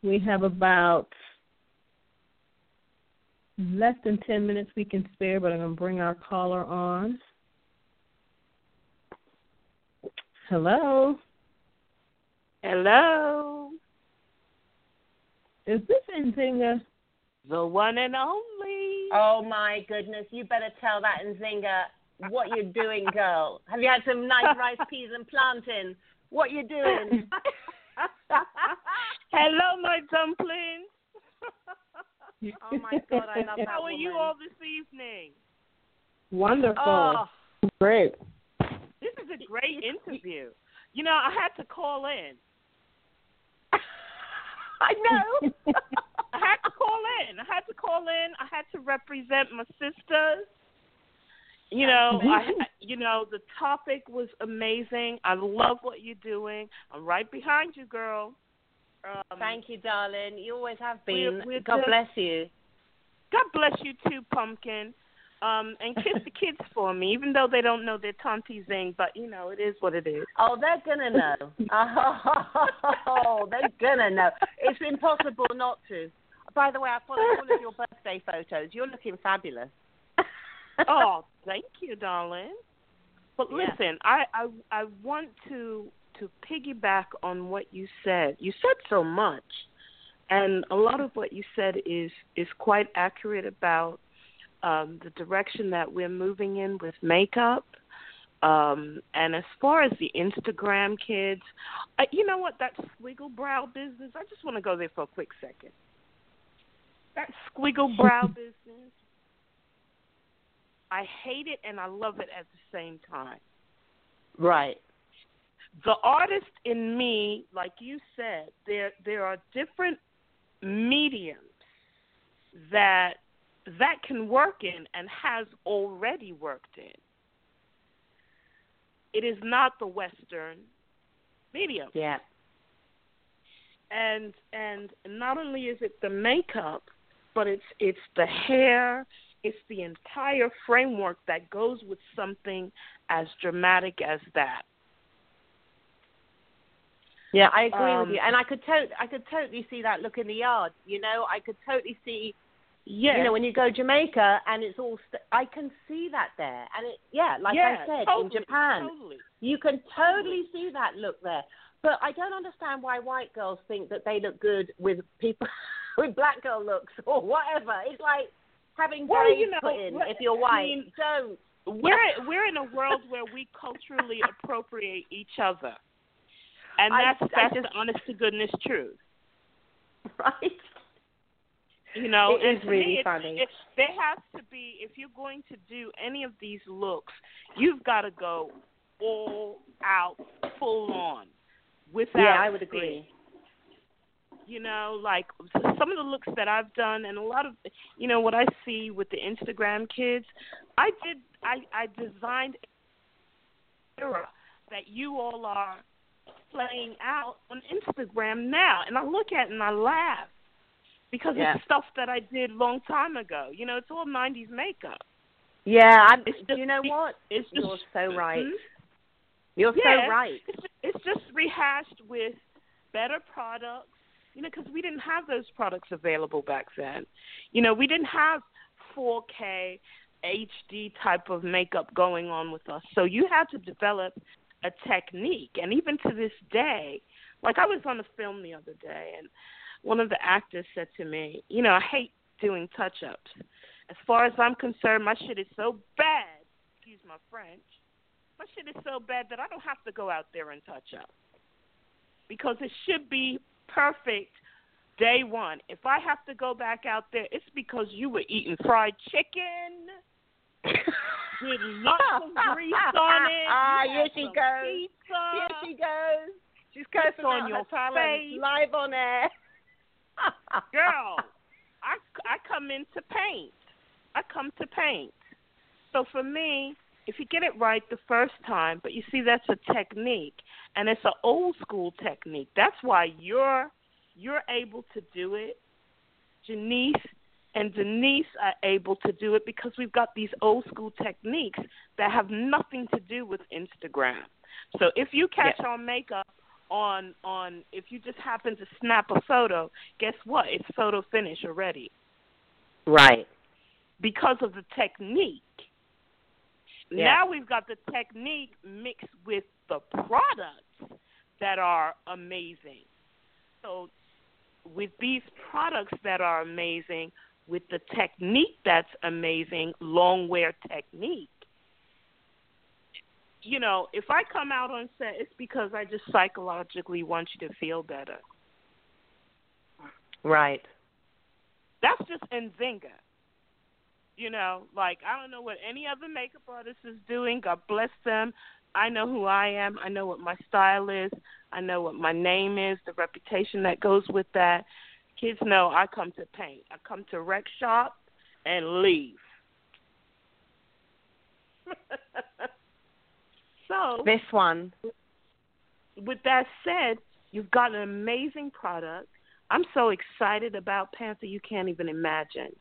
S1: We have about less than ten minutes we can spare, but I'm gonna bring our caller on. Hello.
S5: Hello,
S1: Is this Nzinga?
S5: the one and only.
S4: Oh my goodness, you better tell that Nzinga what you're doing, girl. Have you had some nice rice, peas, and plantain? What you doing?
S5: Hello, my dumplings.
S4: Oh my God, I love that
S5: How are you all this evening?
S1: Wonderful.
S4: Oh,
S1: Great.
S5: This is a great interview. You know, I had to call in.
S4: I know.
S5: I had to call in. I had to call in. I had to represent my sisters. You know, I, you know, the topic was amazing. I love what you're doing. I'm right behind you, girl. Um,
S4: Thank you, darling. You always have
S5: We're-
S4: been.
S5: we're
S4: God
S5: just-
S4: bless you.
S5: God bless you too, Pumpkin. Um, and kiss the kids for me, even though they don't know their Tonti Zing, but you know, it is what it is.
S4: Oh, they're gonna know. Oh, they're gonna know. It's impossible not to. By the way, I followed all of your birthday photos. You're looking fabulous.
S5: oh, thank you, darling. But
S4: Yeah.
S5: listen, I, I I want to to piggyback on what you said. You said so much, and a lot of what you said is is quite accurate about um, the direction that we're moving in with makeup. Um, and as far as the Instagram kids, uh, you know what? That squiggle brow business. I just want to go there for a quick second. That squiggle brow business. I hate it and I love it at the same time.
S4: Right.
S5: The artist in me, like you said, there there are different mediums that that can work in and has already worked in. It is not the Western medium.
S4: Yeah.
S5: and and not only is it the makeup, but it's it's the hair, it's the entire framework that goes with something as dramatic as that.
S4: Yeah, I agree
S5: Um,
S4: with you, and I could to- I could totally see that look in the yard. You know, I could totally see.
S5: Yeah.
S4: You know, when you go to Jamaica and it's all, st- I can see that there, and it, yeah, like I said,
S5: totally,
S4: in Japan,
S5: Totally.
S4: you can totally see that look there. But I don't understand why white girls think that they look good with people with black girl looks or whatever. It's like having
S5: Well,
S4: braids
S5: you know,
S4: put in if you're
S5: I
S4: white.
S5: mean,
S4: don't.
S5: We're we're in a world where we culturally appropriate each other, and
S4: I-
S5: that's
S4: I
S5: that's
S4: just-
S5: the honest to goodness truth.
S4: Right?
S5: You know,
S4: It is really
S5: me,
S4: funny.
S5: It, there has to be if you're going to do any of these looks, you've got to go all out, full on, without
S4: Yeah, I would agree.
S5: you know like some of the looks that i've done and a lot of you know what i see with the instagram kids i did i i designed era that you all are playing out on instagram now and i look at it and i laugh because
S4: Yeah.
S5: it's stuff that i did long time ago you know it's all nineties makeup
S4: Yeah, I'm,
S5: It's just-
S4: you know what?
S5: it's just
S4: You're so right.
S5: Mhm.
S4: You're
S5: Yeah.
S4: so right.
S5: it's, it's just rehashed with better products you know because we didn't have those products available back then you know we didn't have 4k hd type of makeup going on with us so you had to develop a technique and even to this day like i was on a film the other day and one of the actors said to me you know i hate doing touch ups as far as i'm concerned my shit is so bad excuse my french my shit is so bad that I don't have to go out there and touch up. Because it should be perfect day one. If I have to go back out there, it's because you were eating fried chicken with lots of grease on it.
S4: Ah, here she goes.
S5: Pizza.
S4: Here she goes. She's cursing
S5: on your
S4: her
S5: face.
S4: live on air.
S5: Girl, I, I come in to paint. I come to paint. So for me, if you get it right the first time, but you see that's a technique and it's an old school technique. That's why you're you're able to do it. Janice and Denise are able to do it because we've got these old school techniques that have nothing to do with Instagram. So if you catch on makeup on on if you just happen to snap a photo, guess what? It's photo finish already
S4: Right.
S5: because of the technique.
S4: Yeah.
S5: Now we've got the technique mixed with the products that are amazing. So with these products that are amazing, with the technique that's amazing, long wear technique. You know, if I come out on set, it's because I just psychologically want you to feel better.
S4: Right.
S5: That's just Nzinga. You know, like I don't know what any other makeup artist is doing. God bless them. I know who I am. I know what my style is. I know what my name is, the reputation that goes with that. Kids know I come to paint. I come to rec shop and leave. so,
S4: This one.
S5: with that said, you've got an amazing product. I'm so excited about Panther you can't even imagine.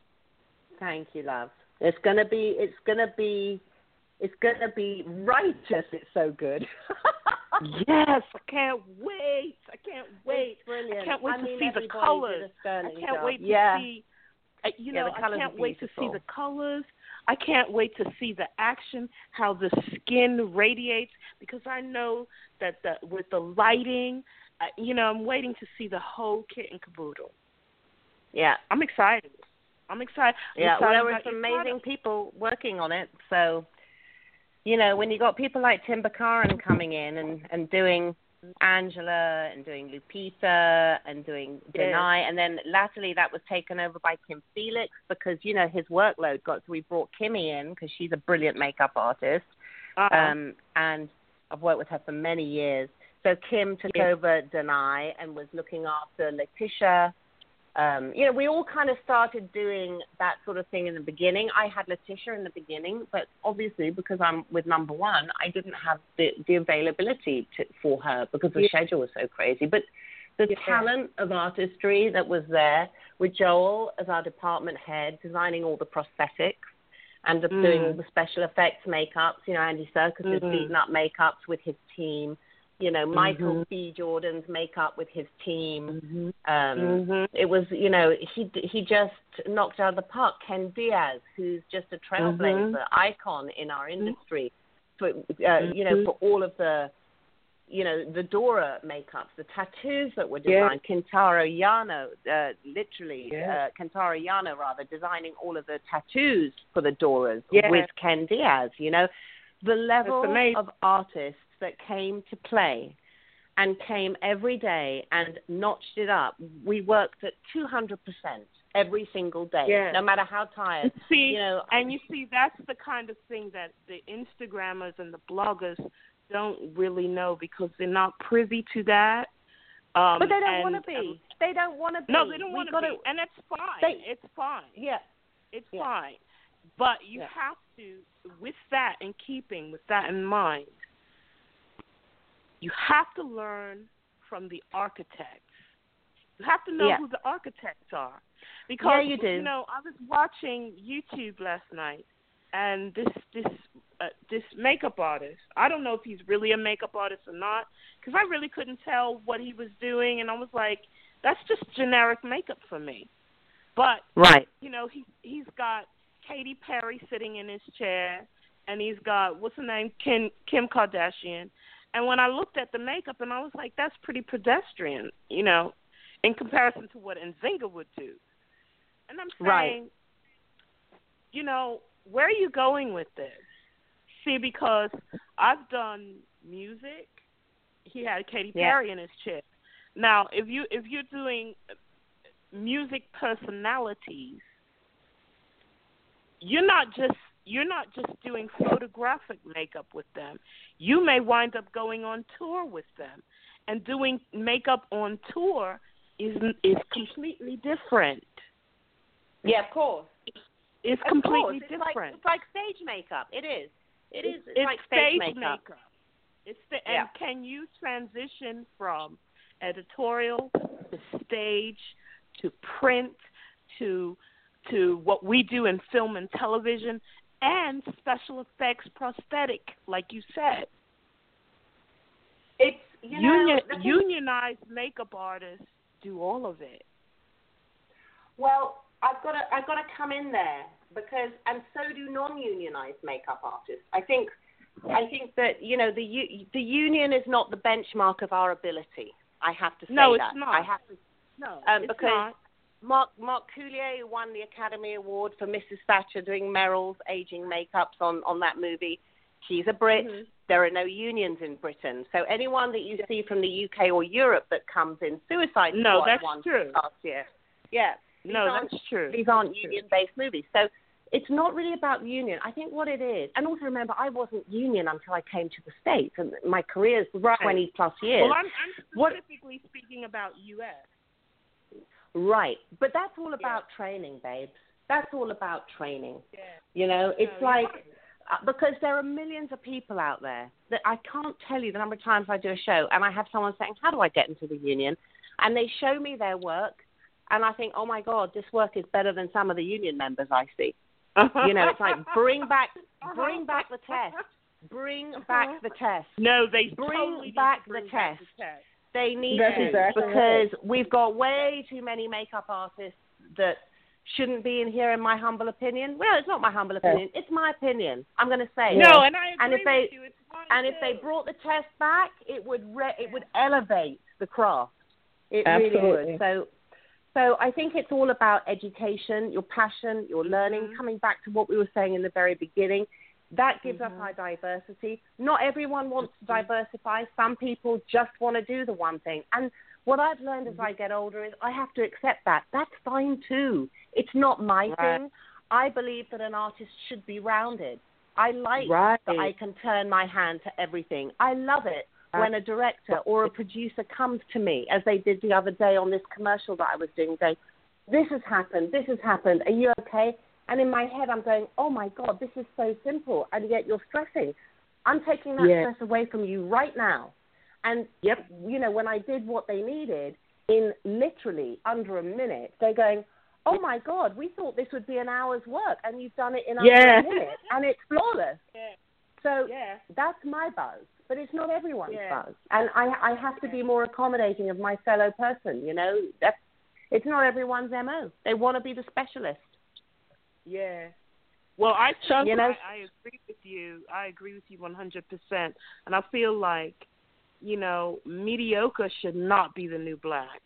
S4: Thank you, love. It's gonna be. It's gonna be. It's gonna be righteous. It's so good.
S5: yes, I can't wait. I can't wait.
S4: It's brilliant.
S5: I can't wait
S4: I
S5: to
S4: mean,
S5: see the colors. I can't
S4: job.
S5: wait to
S4: yeah.
S5: see. uh, You know,
S4: the
S5: I can't wait to see the colors. I can't wait to see the action, how the skin radiates, because I know that the with the lighting, uh, you know, I'm waiting to see the whole kit and caboodle.
S4: Yeah.
S5: I'm excited. I'm excited. I'm
S4: Yeah, well, there were some amazing
S5: product.
S4: people working on it. So, you know, when you got people like Tym Buacharern coming in and and doing Angela and doing Lupita and doing. Danai, and then latterly that was taken over by Kim Felix because you know his workload got. So we brought Kimmy in because she's a brilliant makeup artist,
S5: Uh-huh.
S4: um, and I've worked with her for many years. So Kim took over Danai and was looking after Letitia. Um, you know, we all kind of started doing that sort of thing in the beginning. I had Letitia in the beginning, but obviously because I'm with number one, I didn't have the, the availability to, for her because the
S5: Yeah.
S4: schedule was so crazy. But the
S2: Yeah.
S4: talent of artistry that was there with Joel as our department head, designing all the prosthetics and
S5: Mm.
S4: doing all the special effects makeups. You know, Andy Serkis is
S5: Mhm.
S4: beating up makeups with his team. You know, Michael
S5: Mhm.
S4: B. Jordan's makeup with his team.
S5: Mhm.
S4: Um,
S5: Mhm.
S4: It was, you know, he he just knocked out of the park. Ken Diaz, who's just a trailblazer, icon in our industry, for uh, you know,
S5: Mhm.
S4: for all of the, you know, the Dora makeups, the tattoos that were designed. Kentaro Yano, uh, literally,
S5: Yeah.
S4: uh, Kentaro Yano rather, designing all of the tattoos for the Doras
S5: Yeah.
S4: with Ken Diaz. You know, the level of artists that came to play and came every day and notched it up. We worked at 200% every single day,
S5: Yeah.
S4: no matter how tired.
S5: See,
S4: You know,
S5: and you see, that's the kind of thing that the Instagrammers and the bloggers don't really know because they're not privy to that. Um,
S4: but they don't want to be.
S5: um,
S4: they don't want to be.
S5: no, they don't want to be, and that's fine.
S4: They-
S5: it's fine.
S4: Yeah.
S5: It's
S4: Yeah.
S5: fine. But you
S4: Yeah.
S5: have to, with that in keeping, with that in mind, you have to learn from the architects. You have to know
S4: Yeah.
S5: who the architects are. Because
S4: you do.
S5: you know, I was watching YouTube last night and this this uh, this makeup artist. I don't know if he's really a makeup artist or not because I really couldn't tell what he was doing and I was like that's just generic makeup for me. But
S4: Right.
S5: you know, he he's got Katy Perry sitting in his chair, and he's got what's her name, Kim Kim Kardashian. And when I looked at the makeup, and I was like, that's pretty pedestrian, you know, in comparison to what Nzinga would do. And I'm saying,
S4: Right.
S5: you know, where are you going with this? See, because I've done music. He had Katy
S4: Yeah.
S5: Perry in his chair. Now, if you if you're doing music personalities, you're not just you're not just doing photographic makeup with them. You may wind up going on tour with them, and doing makeup on tour is is completely different.
S4: Yeah, of course.
S5: It's
S4: Of
S5: completely
S4: course. It's like,
S5: different.
S4: it's like stage makeup. It is. It is. It's,
S5: it's
S4: like stage,
S5: stage
S4: makeup.
S5: It's the,
S4: Yeah.
S5: and can you transition from editorial to stage to print to to what we do in film and television and special effects prosthetic, like you said.
S4: It's you know
S5: Union, unionized makeup artists do all of it.
S4: Well, I've got to I've got to come in there because and so do non-unionized makeup artists. I think I think that you know the the union is not the benchmark of our ability. I have to say
S5: No, it's not.
S4: I have to
S5: No,
S4: Um,
S5: it's
S4: because
S5: not.
S4: Mark Mark Coulier won the Academy Award for Mrs. Thatcher doing Meryl's aging makeups on on that movie. She's a Brit.
S5: Mhm.
S4: There are no unions in Britain, so anyone that you see from the UK or Europe that comes in Suicide
S5: No, that's true.
S4: last year. Yeah, these
S5: No, that's true.
S4: these aren't
S5: That's
S4: union-based movies. So it's not really about union. I think what it is, and also remember, I wasn't union until I came to the states, and my career is
S5: Right.
S4: twenty plus years.
S5: Well, I'm, I'm
S4: What-
S5: specifically speaking about U.S.
S4: Right, but that's all about training, babes. That's all about training.
S5: Yeah.
S4: You know, it's
S5: No,
S4: like
S5: right.
S4: uh, because there are millions of people out there that I can't tell you the number of times I do a show and I have someone saying, "How do I get into the union?" and they show me their work, and I think, "Oh my God, this work is better than some of the union members I see." You know, it's like bring back, bring back the test, bring back the test.
S5: No, they
S4: Bring
S5: totally
S4: back
S5: bring
S4: the
S5: back
S4: test.
S5: the test.
S4: They need
S2: That's
S4: to
S2: exactly
S4: because we've got way too many makeup artists that shouldn't be in here, in my humble opinion. Well, it's not my humble opinion; it's my opinion. I'm going to say.
S5: No, and I agree
S4: And if they-
S5: with you. It's fine
S4: And if they brought the test back, it would re- it would elevate the craft. It
S2: Absolutely.
S4: really would. So, so I think it's all about education, your passion, your learning.
S5: Mhm.
S4: Coming back to what we were saying in the very beginning, that gives
S5: Mhm.
S4: us our diversity. Not everyone wants to diversify. Some people just want to do the one thing. And what I've learned as I get older is I have to accept that. That's fine too. It's not my
S5: Right.
S4: thing. I believe that an artist should be rounded. I like
S5: Right.
S4: that I can turn my hand to everything. I love it when a director or a producer comes to me, as they did the other day on this commercial that I was doing, saying, This has happened, this has happened, are you okay? And in my head, I'm going, Oh my God, this is so simple, and yet you're stressing. I'm taking that
S5: Yeah.
S4: stress away from you right now. And
S5: Yep.
S4: you know, when I did what they needed, in literally under a minute. They're going, "Oh my God, we thought this would be an hour's work, and you've done it in under
S5: Yeah.
S4: a minute, and it's flawless."
S5: Yeah.
S4: So
S5: Yeah.
S4: that's my buzz, but it's not everyone's
S5: Yeah.
S4: buzz, and I I have to be more accommodating of my fellow person. You know, that's it's not everyone's mo. They want to be the specialist.
S5: Yeah. Well, I Chuck,
S4: You know-
S5: I, I agree with you. I agree with you 100%. And I feel like, you know, mediocre should not be the new black.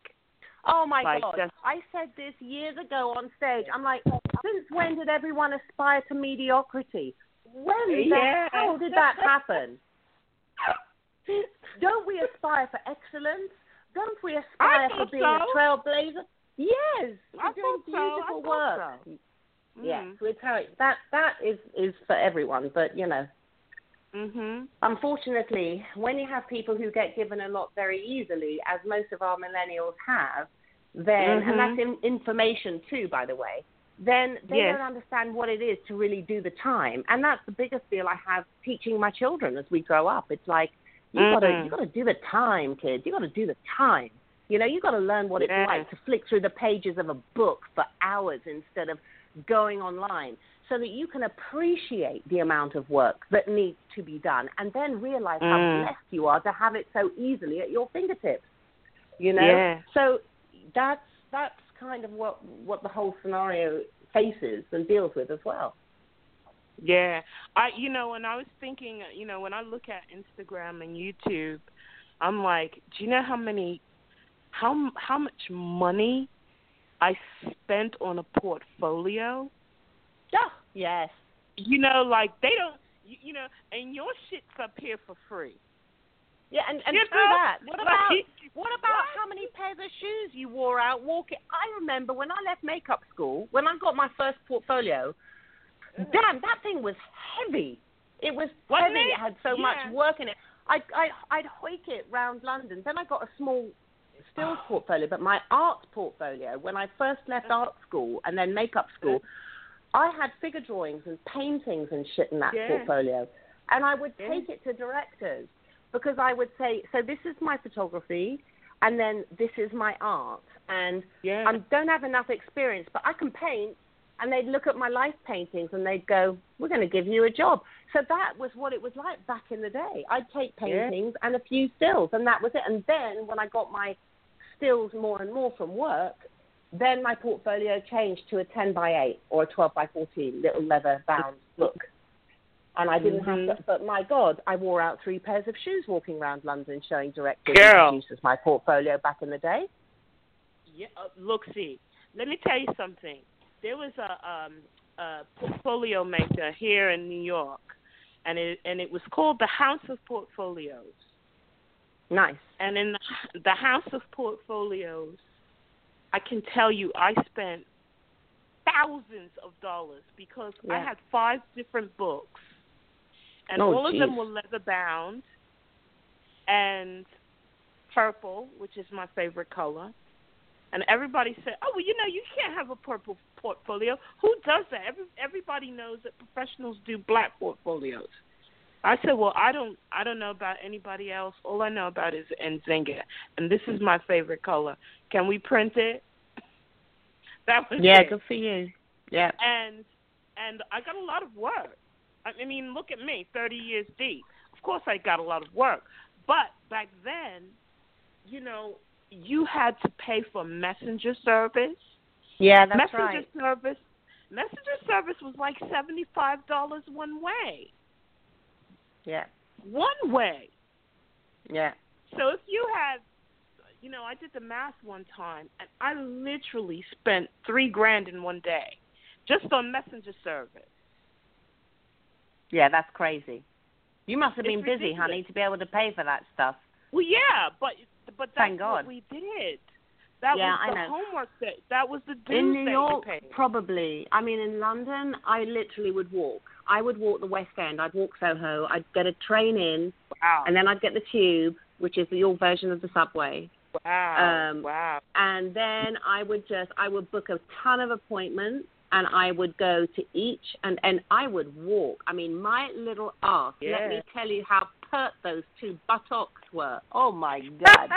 S4: Oh my
S5: Like,
S4: God! I said this years ago on stage. I'm like, since when did everyone aspire to mediocrity? When the
S5: Yeah.
S4: hell did that happen? Don't we aspire for excellence? Don't we aspire for being
S5: so.
S4: a trailblazer? Yes,
S5: I
S4: we're doing
S5: thought so. I
S4: beautiful
S5: thought
S4: work.
S5: so.
S4: Yes, it's how it, that that is is for everyone. But you know,
S5: Mhm.
S4: unfortunately, when you have people who get given a lot very easily, as most of our millennials have, then
S5: Mhm.
S4: and that's in, information too, by the way. Then they
S5: Yes.
S4: don't understand what it is to really do the time, and that's the biggest deal I have teaching my children as we grow up. It's like you gotta
S5: Mhm.
S4: you gotta do the time, kids. You gotta do the time. You know, you got to learn what it's
S5: Yes.
S4: like to flick through the pages of a book for hours instead of going online so that you can appreciate the amount of work that needs to be done and then realize how
S5: Mm.
S4: blessed you are to have it so easily at your fingertips. You know?
S5: Yeah.
S4: So that's that's kind of what what the whole scenario faces and deals with as well.
S5: Yeah, I you know when I was thinking, you know, when I look at Instagram and YouTube, I'm like, do you know how many, how how much money I spent on a portfolio?
S4: Yeah. Yes.
S5: You know, like they don't, you, you know, and your shit's up here for free.
S4: Yeah, and, and
S5: You
S4: through
S5: know?
S4: that, what
S5: Like,
S4: about what about how many pairs of shoes you wore out walking? I remember when I left makeup school, when I got my first portfolio. Mm. Damn, that thing was heavy. It was
S5: Wasn't
S4: heavy.
S5: it?
S4: It had so
S5: Yeah.
S4: much work in it. I I I'd hoik it round London. Then I got a small stills portfolio, but my art portfolio when I first left art school and then makeup school, I had figure drawings and paintings and shit in that
S5: Yeah.
S4: portfolio, and I would
S5: Yeah.
S4: take it to directors because I would say, so this is my photography, and then this is my art, and
S5: Yeah.
S4: I don't have enough experience, but I can paint. And they'd look at my life paintings and they'd go, "We're going to give you a job." So that was what it was like back in the day. I'd take paintings and a few stills, and that was it. And then when I got my stills more and more from work, then my portfolio changed to a 10 by 8 or a 12 by 14 little leather bound book. And I didn't
S5: Mhm.
S4: have to, but my God, I wore out three pairs of shoes walking around London showing directors
S5: Girl.
S4: and my portfolio back in the day.
S5: Yeah, uh, look, see, let me tell you something. There was a, um, a portfolio maker here in New York, and it and it was called the House of Portfolios.
S4: Nice.
S5: And in the, the House of Portfolios, I can tell you, I spent thousands of dollars because I had five different books, and
S4: Oh,
S5: all of them were leather bound, and purple, which is my favorite color. And everybody said, "Oh, well, you know, you can't have a purple portfolio. Who does that? Every, everybody knows that professionals do black portfolios." I said, "Well, I don't, I don't know about anybody else. All I know about is Nzinga, and this is my favorite color. Can we print it?" That was
S4: Yeah,
S5: it.
S4: good for you. Yeah.
S5: and and I got a lot of work. I mean, look at me, 30 years deep. Of course, I got a lot of work, but back then, you know, you had to pay for messenger service.
S4: Yeah, that's
S5: messenger
S4: right.
S5: service, messenger service was like seventy-five dollars one way.
S4: Yeah.
S5: One way.
S4: Yeah.
S5: So if you had, you know, I did the math one time, and I literally spent three grand in one day, just on messenger service.
S4: Yeah, that's crazy. You must have
S5: It's
S4: been busy,
S5: ridiculous.
S4: honey, to be able to pay for that stuff.
S5: Well, yeah, but but that's
S4: Thank
S5: what
S4: God.
S5: we did. That
S4: Yeah,
S5: was the
S4: I know.
S5: homework that that was the dues
S4: In New
S5: that
S4: York, probably. I mean, in London, I literally would walk. I would walk the West End. I'd walk Soho. I'd get a train in,
S5: Wow.
S4: and then I'd get the tube, which is your version of the subway.
S5: wow.
S4: um,
S5: wow.
S4: And then I would just, I would book a ton of appointments, and I would go to each, and and I would walk. I mean, my little ass.
S5: Yeah.
S4: Let me tell you how pert those two buttocks were. Oh my God.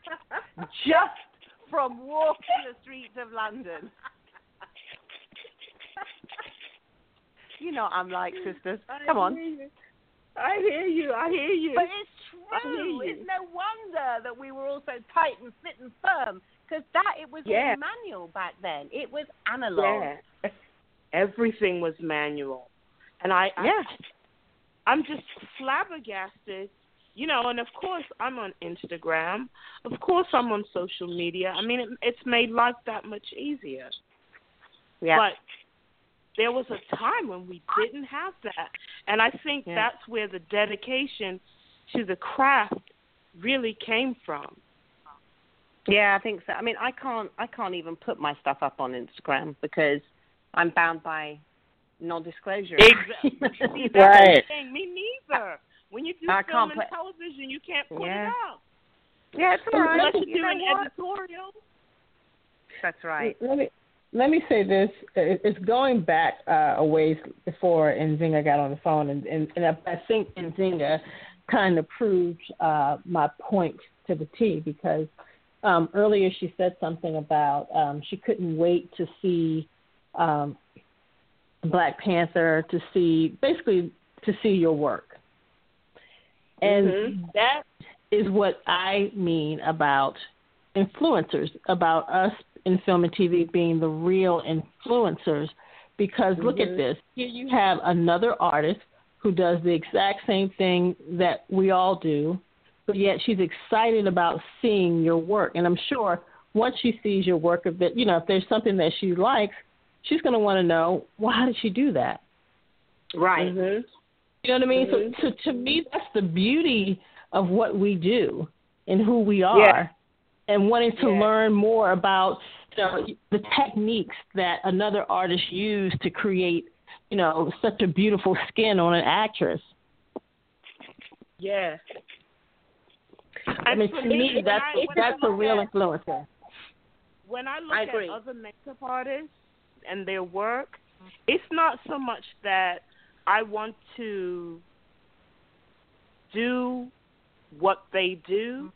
S4: just from walking the streets of London. you know what I'm like sisters. Come on.
S5: I hear you. I hear you.
S4: But it's true. It's no wonder that we were all so tight and fit and firm because that it was
S5: yeah.
S4: manual back then. It was analog.
S5: Yeah. Everything was manual, and I, I
S4: yeah.
S5: I'm just flabbergasted. You know, and of course I'm on Instagram. Of course I'm on social media. I mean, it, it's made life that much easier.
S4: Yeah.
S5: But there was a time when we didn't have that, and I think
S4: Yeah.
S5: that's where the dedication to the craft really came from.
S4: Yeah, I think so. I mean, I can't I can't even put my stuff up on Instagram because I'm bound by non-disclosure.
S5: Exactly. See, that's
S2: Right.
S5: the thing. Me neither. When you do
S4: I
S5: film
S4: can't
S5: and
S4: put-
S5: television, you can't put
S4: Yeah.
S5: it out.
S4: yeah, it's all
S5: unless
S4: right.
S5: you do
S4: know
S5: an
S4: what?
S5: editorial.
S4: That's right.
S2: Let me let me say this: it's going back uh, a ways before Nzinga got on the phone, and and, and I, I think Nzinga kind of proved uh, my point to the T because um, earlier she said something about um, she couldn't wait to see um, Black Panther to see basically to see your work, and
S5: Mhm.
S2: that is what I mean about influencers, about us in film and TV being the real influencers. Because look at
S5: Mhm.
S2: this. Here you have another artist who does the exact same thing that we all do, but yet she's excited about seeing your work. And I'm sure once she sees your work, of it, you know, if there's something that she likes, she's going to want to know, well, how did she do that?
S4: Right.
S5: Mhm.
S2: You know what I mean?
S5: Mhm.
S2: So, so to me, that's the beauty of what we do and who we are,
S5: Yeah.
S2: and wanting to
S5: Yeah.
S2: learn more about you know, the techniques that another artist used to create, you know, such a beautiful skin on an actress.
S5: Yeah.
S2: I mean, to me,
S5: when
S2: that's
S5: I-
S2: that's a real
S5: at-
S2: influencer.
S5: when I look
S4: I
S5: at
S4: agree.
S5: other makeup artists and their work, it's not so much that I want to do what they do.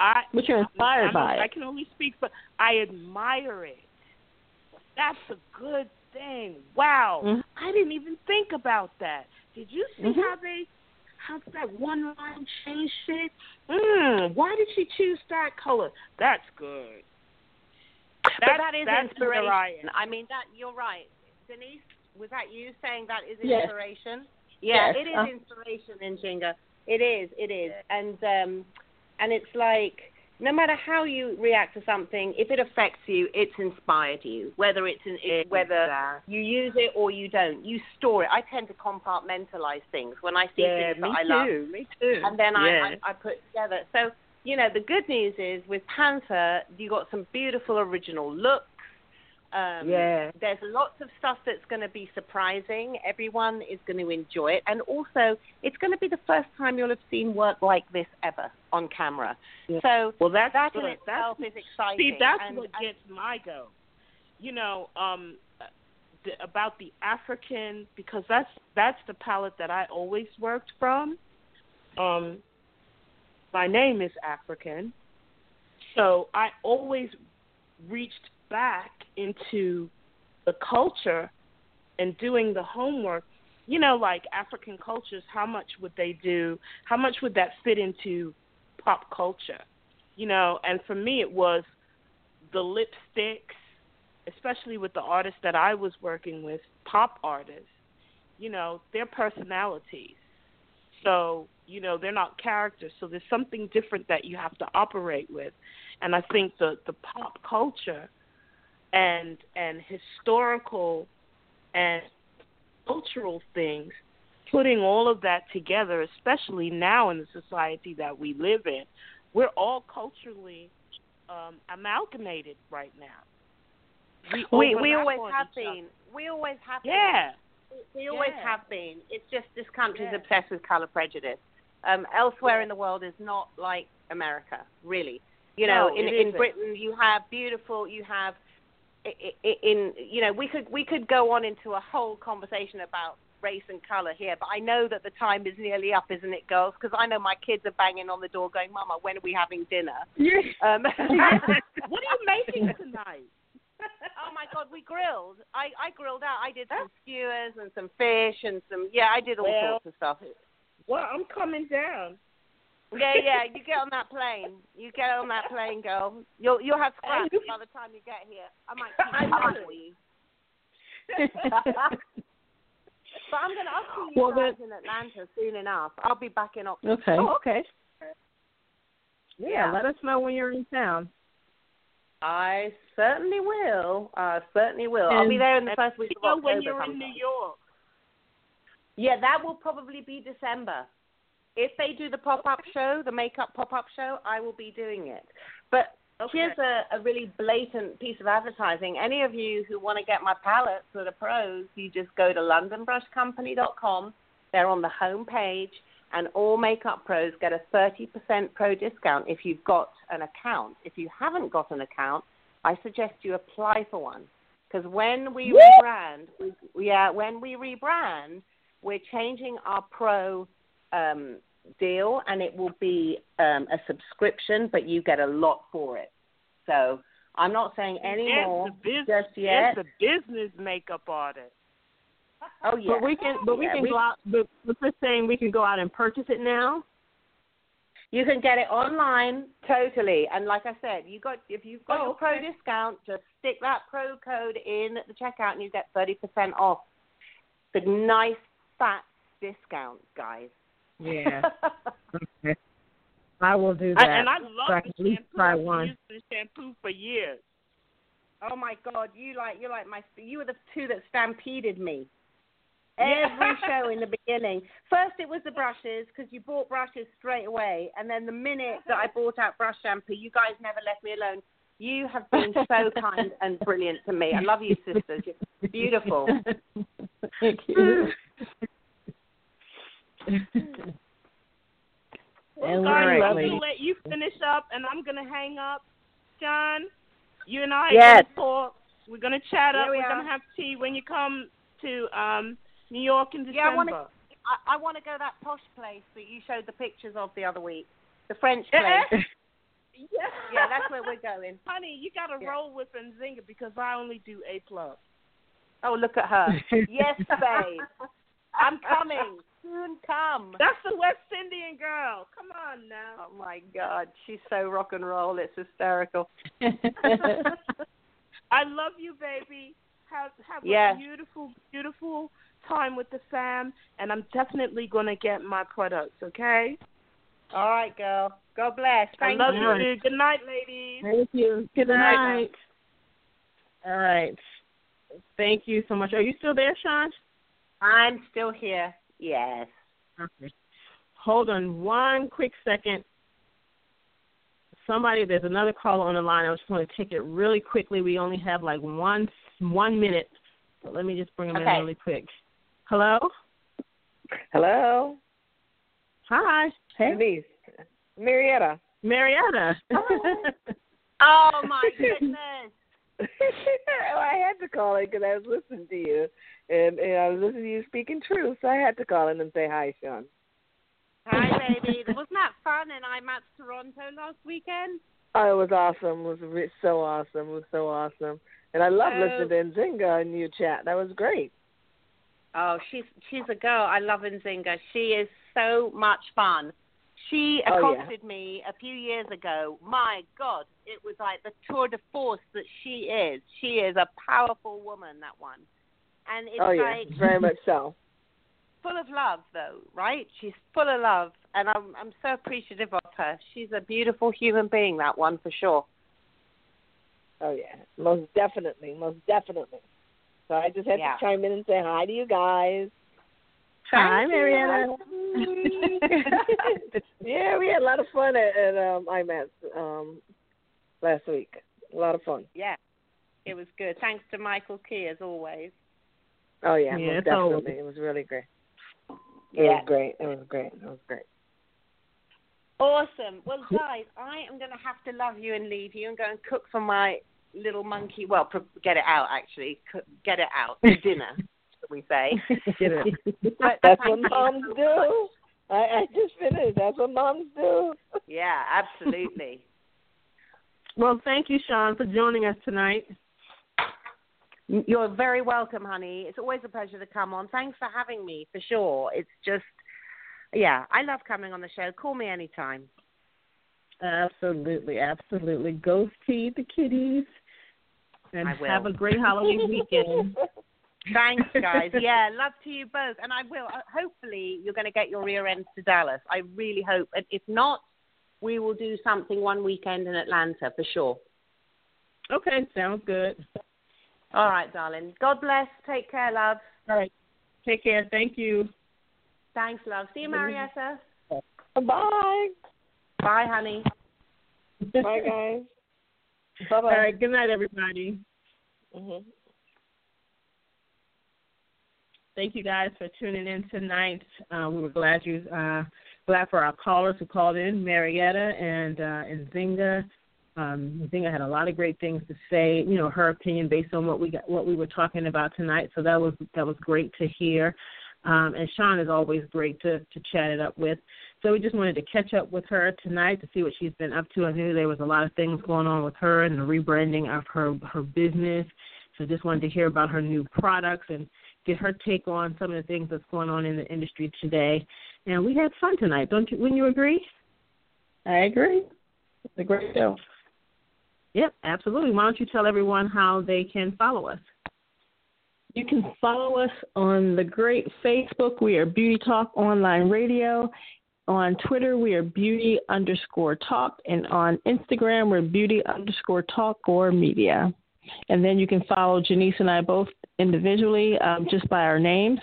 S5: I
S2: But you're inspired
S5: I'm-
S2: by
S5: I can only speak but I admire it. That's a good thing. Wow.
S2: Mhm.
S5: I didn't even think about that. Did you see
S2: Mhm.
S5: how they how that one line changed shit? Mm, why did she choose that color? That's good.
S4: but
S5: That's-
S4: that is inspiration.
S5: I.
S4: I mean, that you're right, Denise. Was that you saying that is
S2: Yes.
S4: inspiration? Yeah,
S2: Yes,
S4: it is
S2: uh-
S4: inspiration Nzinga. It is. It is. And um, and it's like no matter how you react to something, if it affects you, it's inspired you. Whether it's, in, it's whether you use it or you don't, you store it. I tend to compartmentalize things when I see
S5: Yeah,
S4: things that I
S5: too.
S4: love.
S5: Me too.
S4: and then
S5: yeah.
S4: I, I I put together. So you know, the good news is with Panther, you got some beautiful original looks. Um,
S5: Yeah.
S4: There's lots of stuff that's going to be surprising. Everyone is going to enjoy it, and also it's going to be the first time you'll have seen work like this ever on camera.
S5: Yeah.
S4: So
S5: well, that's
S4: that
S5: good.
S4: in itself
S5: that's,
S4: is exciting.
S5: See, that's
S4: and,
S5: what
S4: and-
S5: gets my go. You know, um, the, about the African because that's that's the palette that I always worked from. Um, my name is African, so I always reached back into the culture and doing the homework. You know, like African cultures, how much would they do? How much would that fit into pop culture? You know, and for me, it was the lipsticks, especially with the artists that I was working with, pop artists. You know, their personalities. So, you know, they're not characters. So there's something different that you have to operate with. And I think the the pop culture and and historical and cultural things, putting all of that together, especially now in the society that we live in, we're all culturally um, amalgamated right now.
S4: we we
S5: overlap
S4: always have been. We always have been.
S5: Yeah.
S4: We always
S5: Yeah.
S4: have been. It's just this country's
S5: Yeah.
S4: obsessed with color prejudice. Um, elsewhere in the world is not like America, really. You know,
S5: No,
S4: in in. Britain you have beautiful. You have in you know we could we could go on into a whole conversation about race and color here, but I know that the time is nearly up, isn't it, girls? Because I know my kids are banging on the door, going, "Mama, when are we having dinner?"
S5: Yeah.
S4: Um,
S5: what are you making tonight?
S4: oh my God, we grilled. I I grilled out. I did some skewers and some fish and some yeah. I did all
S5: Well-
S4: sorts of stuff.
S5: Well, I'm coming down.
S4: Yeah, yeah. You get on that plane. You get on that plane, girl. You'll you'll have scraps by the time you get here. I might keep
S5: I
S4: it for you. But I'm gonna I'll see you
S1: Well,
S4: guys in Atlanta soon enough. I'll be back in October.
S2: Okay.
S1: oh, okay. Yeah,
S4: Yeah.
S1: let us know when you're in town.
S4: I certainly will. I certainly will. I'll be there in the first week of October.
S5: when you're in. New York.
S4: Yeah, that will probably be December. If they do the pop up show, the makeup pop up show, I will be doing it. But
S5: Okay.
S4: here's a, a really blatant piece of advertising. Any of you who want to get my palettes that are pros, you just go to londonbrushcompany.com. They're on the home page, and all makeup pros get a 30% pro discount if you've got an account. If you haven't got an account, I suggest you apply for one. Because when we rebrand, we, yeah, when we rebrand, we're changing our pro um, deal, and it will be um, a subscription, but you get a lot for it. So I'm not saying any
S5: It's
S4: more
S5: the business,
S4: just yet.
S5: It's a business makeup artist.
S4: Oh yeah,
S1: But we can, but we
S4: Yeah,
S1: can
S4: we-
S1: go out. But but we're saying we can go out and purchase it now.
S4: You can get it online totally, and like I said, you got if you've got
S5: Oh,
S4: your pro
S5: okay.
S4: discount, just stick that pro code in at the checkout, and you get thirty percent off. The nice fat discount, guys.
S1: Yeah. okay. I will do that.
S5: I, and I love
S1: so I
S5: the
S1: at least
S5: shampoo.
S1: try
S5: I've been the shampoo for years.
S4: oh my God, you like you're like my you were the two that stampeded me. Every show in the beginning. First, it was the brushes because you bought brushes straight away, and then the minute that I brought out brush shampoo, you guys never left me alone. You have been so kind and brilliant to me. I love you, sisters. You're beautiful.
S1: Thank you.
S5: Well,
S1: And
S5: guys,
S1: we're
S5: I'm gonna let you finish up, and I'm gonna hang up. Sian, you and I
S4: Yes.
S5: are gonna talk. We're gonna chat up.
S4: Here we
S5: We're
S4: are.
S5: gonna have tea when you come to um New York in December.
S4: Yeah, I wanna- I, I want to go that posh place that you showed the pictures of the other week, the French place.
S5: yeah.
S4: yeah, that's where we're going.
S5: Honey, you gotta
S4: Yeah.
S5: roll with Nzinga because I only do A plus.
S4: Oh, look at her. Yes, babe. I'm coming. Soon come.
S5: That's the West Indian girl. Come on now.
S4: Oh my God, she's so rock and roll. It's hysterical.
S5: I love you, baby. Have have
S4: Yes.
S5: a beautiful, beautiful time with the fam, and I'm definitely gonna get my products. Okay.
S4: All right, girl. God bless. Thank
S5: I love
S4: you.
S5: you. Good night, ladies.
S1: Thank you. Good night. All right. Thank you so much. Are you still there, Sian?
S4: I'm still here. Yes.
S1: Okay. Hold on one quick second. Somebody, there's another caller on the line. I just want to take it really quickly. We only have like one one minute, so let me just bring them
S4: Okay.
S1: in really quick. Hello.
S6: Hello,
S1: Hi. Hey.
S6: Denise, Marietta.
S1: Marietta.
S4: Oh my goodness.
S6: Well, I had to call in because I was listening to you, and, and I was listening to you speaking truth, so I had to call in and say hi, Sian.
S4: Hi, baby. Wasn't that fun? And I'm at Toronto last weekend.
S6: Oh, it was awesome. It was re- so awesome. It was so awesome. And I love
S4: Oh.
S6: listening to Nzinga and you chat. That was great.
S4: Oh, she's she's a girl. I love Nzinga. She is so much fun. She
S6: Oh, yeah.
S4: accosted me a few years ago. My God, it was like the tour de force that she is. She is a powerful woman. That one, and it's
S6: oh, yeah,
S4: like
S6: very much so.
S4: full of love, though, right? She's full of love, and I'm I'm so appreciative of her. She's a beautiful human being. That one for sure.
S6: Oh, yeah, most definitely, most definitely. So I just had
S4: Yeah.
S6: to chime in and say hi to you guys.
S1: Hi,
S4: Thank you.
S1: Marietta.
S6: yeah, we had a lot of fun at, at um, IMATS um, last week. A lot of fun.
S4: Yeah, it was good. Thanks to Michael Key as always.
S6: Oh yeah,
S1: Yeah,
S6: most
S1: it's always-
S6: definitely. It was really great. It
S4: Yeah.
S6: was great. It was great. It was great.
S4: Awesome. Well, guys, I am going to have to love you and leave you and go and cook for my little monkey. Well, pro- get it out actually. Cook, get it out for dinner. We say.
S6: but That's what moms do. I, I just finished. That's what moms do.
S4: yeah, absolutely.
S1: Well, thank you, Sian, for joining us tonight.
S4: You're very welcome, honey. It's always a pleasure to come on. Thanks for having me, for sure. It's just, yeah, I love coming on the show. Call me anytime.
S1: Absolutely, absolutely. Go feed the kitties and have a great Halloween weekend.
S4: Thanks, guys. Yeah, love to you both. And I will. Uh, hopefully, you're going to get your rear ends to Dallas. I really hope. And if not, we will do something one weekend in Atlanta for sure.
S1: Okay, sounds good.
S4: All right, darling. God bless. Take care, love.
S1: All right. Take care. Thank you.
S4: Thanks, love. See you, Marietta.
S6: Bye.
S4: Bye, honey.
S6: Bye, guys. Bye bye.
S1: All right. Good night, everybody.
S6: Mm-hmm.
S1: Thank you guys for tuning in tonight. Uh, we were glad you uh, glad for our callers who called in, Marietta and uh, and Nzinga. Um, Nzinga had a lot of great things to say. You know, her opinion based on what we got, what we were talking about tonight. So that was that was great to hear. Um, and Sian is always great to to chat it up with. So we just wanted to catch up with her tonight to see what she's been up to. I knew there was a lot of things going on with her and the rebranding of her her business. So just wanted to hear about her new products and get her take on some of the things that's going on in the industry today. And we had fun tonight, don't you? Wouldn't you agree?
S2: I agree. It's a great show.
S1: Yep, absolutely. Why don't you tell everyone how they can follow us?
S2: You can follow us on the great Facebook. We are Beauty Talk Online Radio. On Twitter, we are beauty underscore talk. And on Instagram, we're beauty underscore talk or media. And then you can follow Janice and I both individually um, just by our names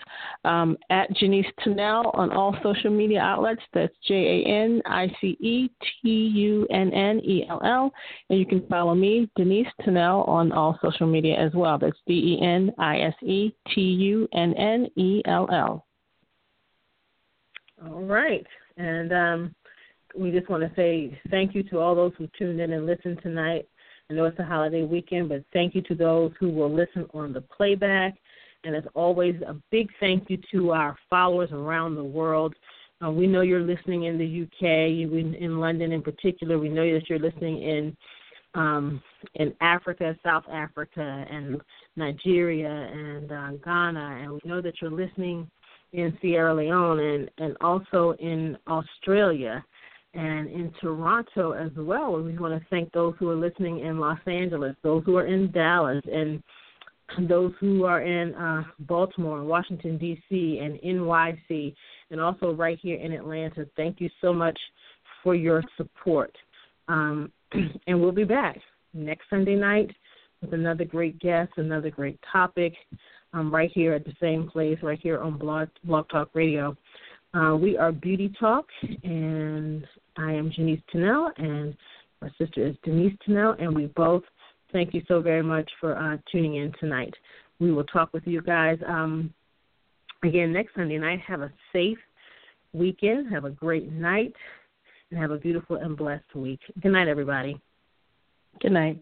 S2: um, at Janice Tunnell on all social media outlets. That's J A N I C E T U N N E L L. And you can follow me, Denise Tunnell, on all social media as well. That's D E N I S E T U N N E L L.
S1: All right. And um, we just want to say thank you to all those who tuned in and listened tonight. I know it's a holiday weekend, but thank you to those who will listen on the playback. And as always, a big thank you to our followers around the world. Uh, we know you're listening in the UK, in London in particular. We know that you're listening in um, in Africa, South Africa, and Nigeria, and uh, Ghana, and we know that you're listening in Sierra Leone and, and also in Australia and in Toronto as well. And we want to thank those who are listening in Los Angeles, those who are in Dallas, and those who are in uh, Baltimore, Washington, D.C., and NYC, and also right here in Atlanta. Thank you so much for your support. Um, and we'll be back next Sunday night with another great guest, another great topic, um, right here at the same place, right here on Blog, Blog Talk Radio. Uh, we are Beauty Talk, and I am Janice Tunnell, and my sister is Denise Tunnell, and we both thank you so very much for uh, tuning in tonight. We will talk with you guys um, again next Sunday night. Have a safe weekend, have a great night, and have a beautiful and blessed week. Good night, everybody.
S2: Good night.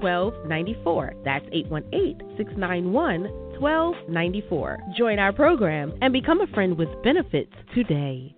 S3: 1294. That's 818 691 1294. Join our program and become a friend with benefits today.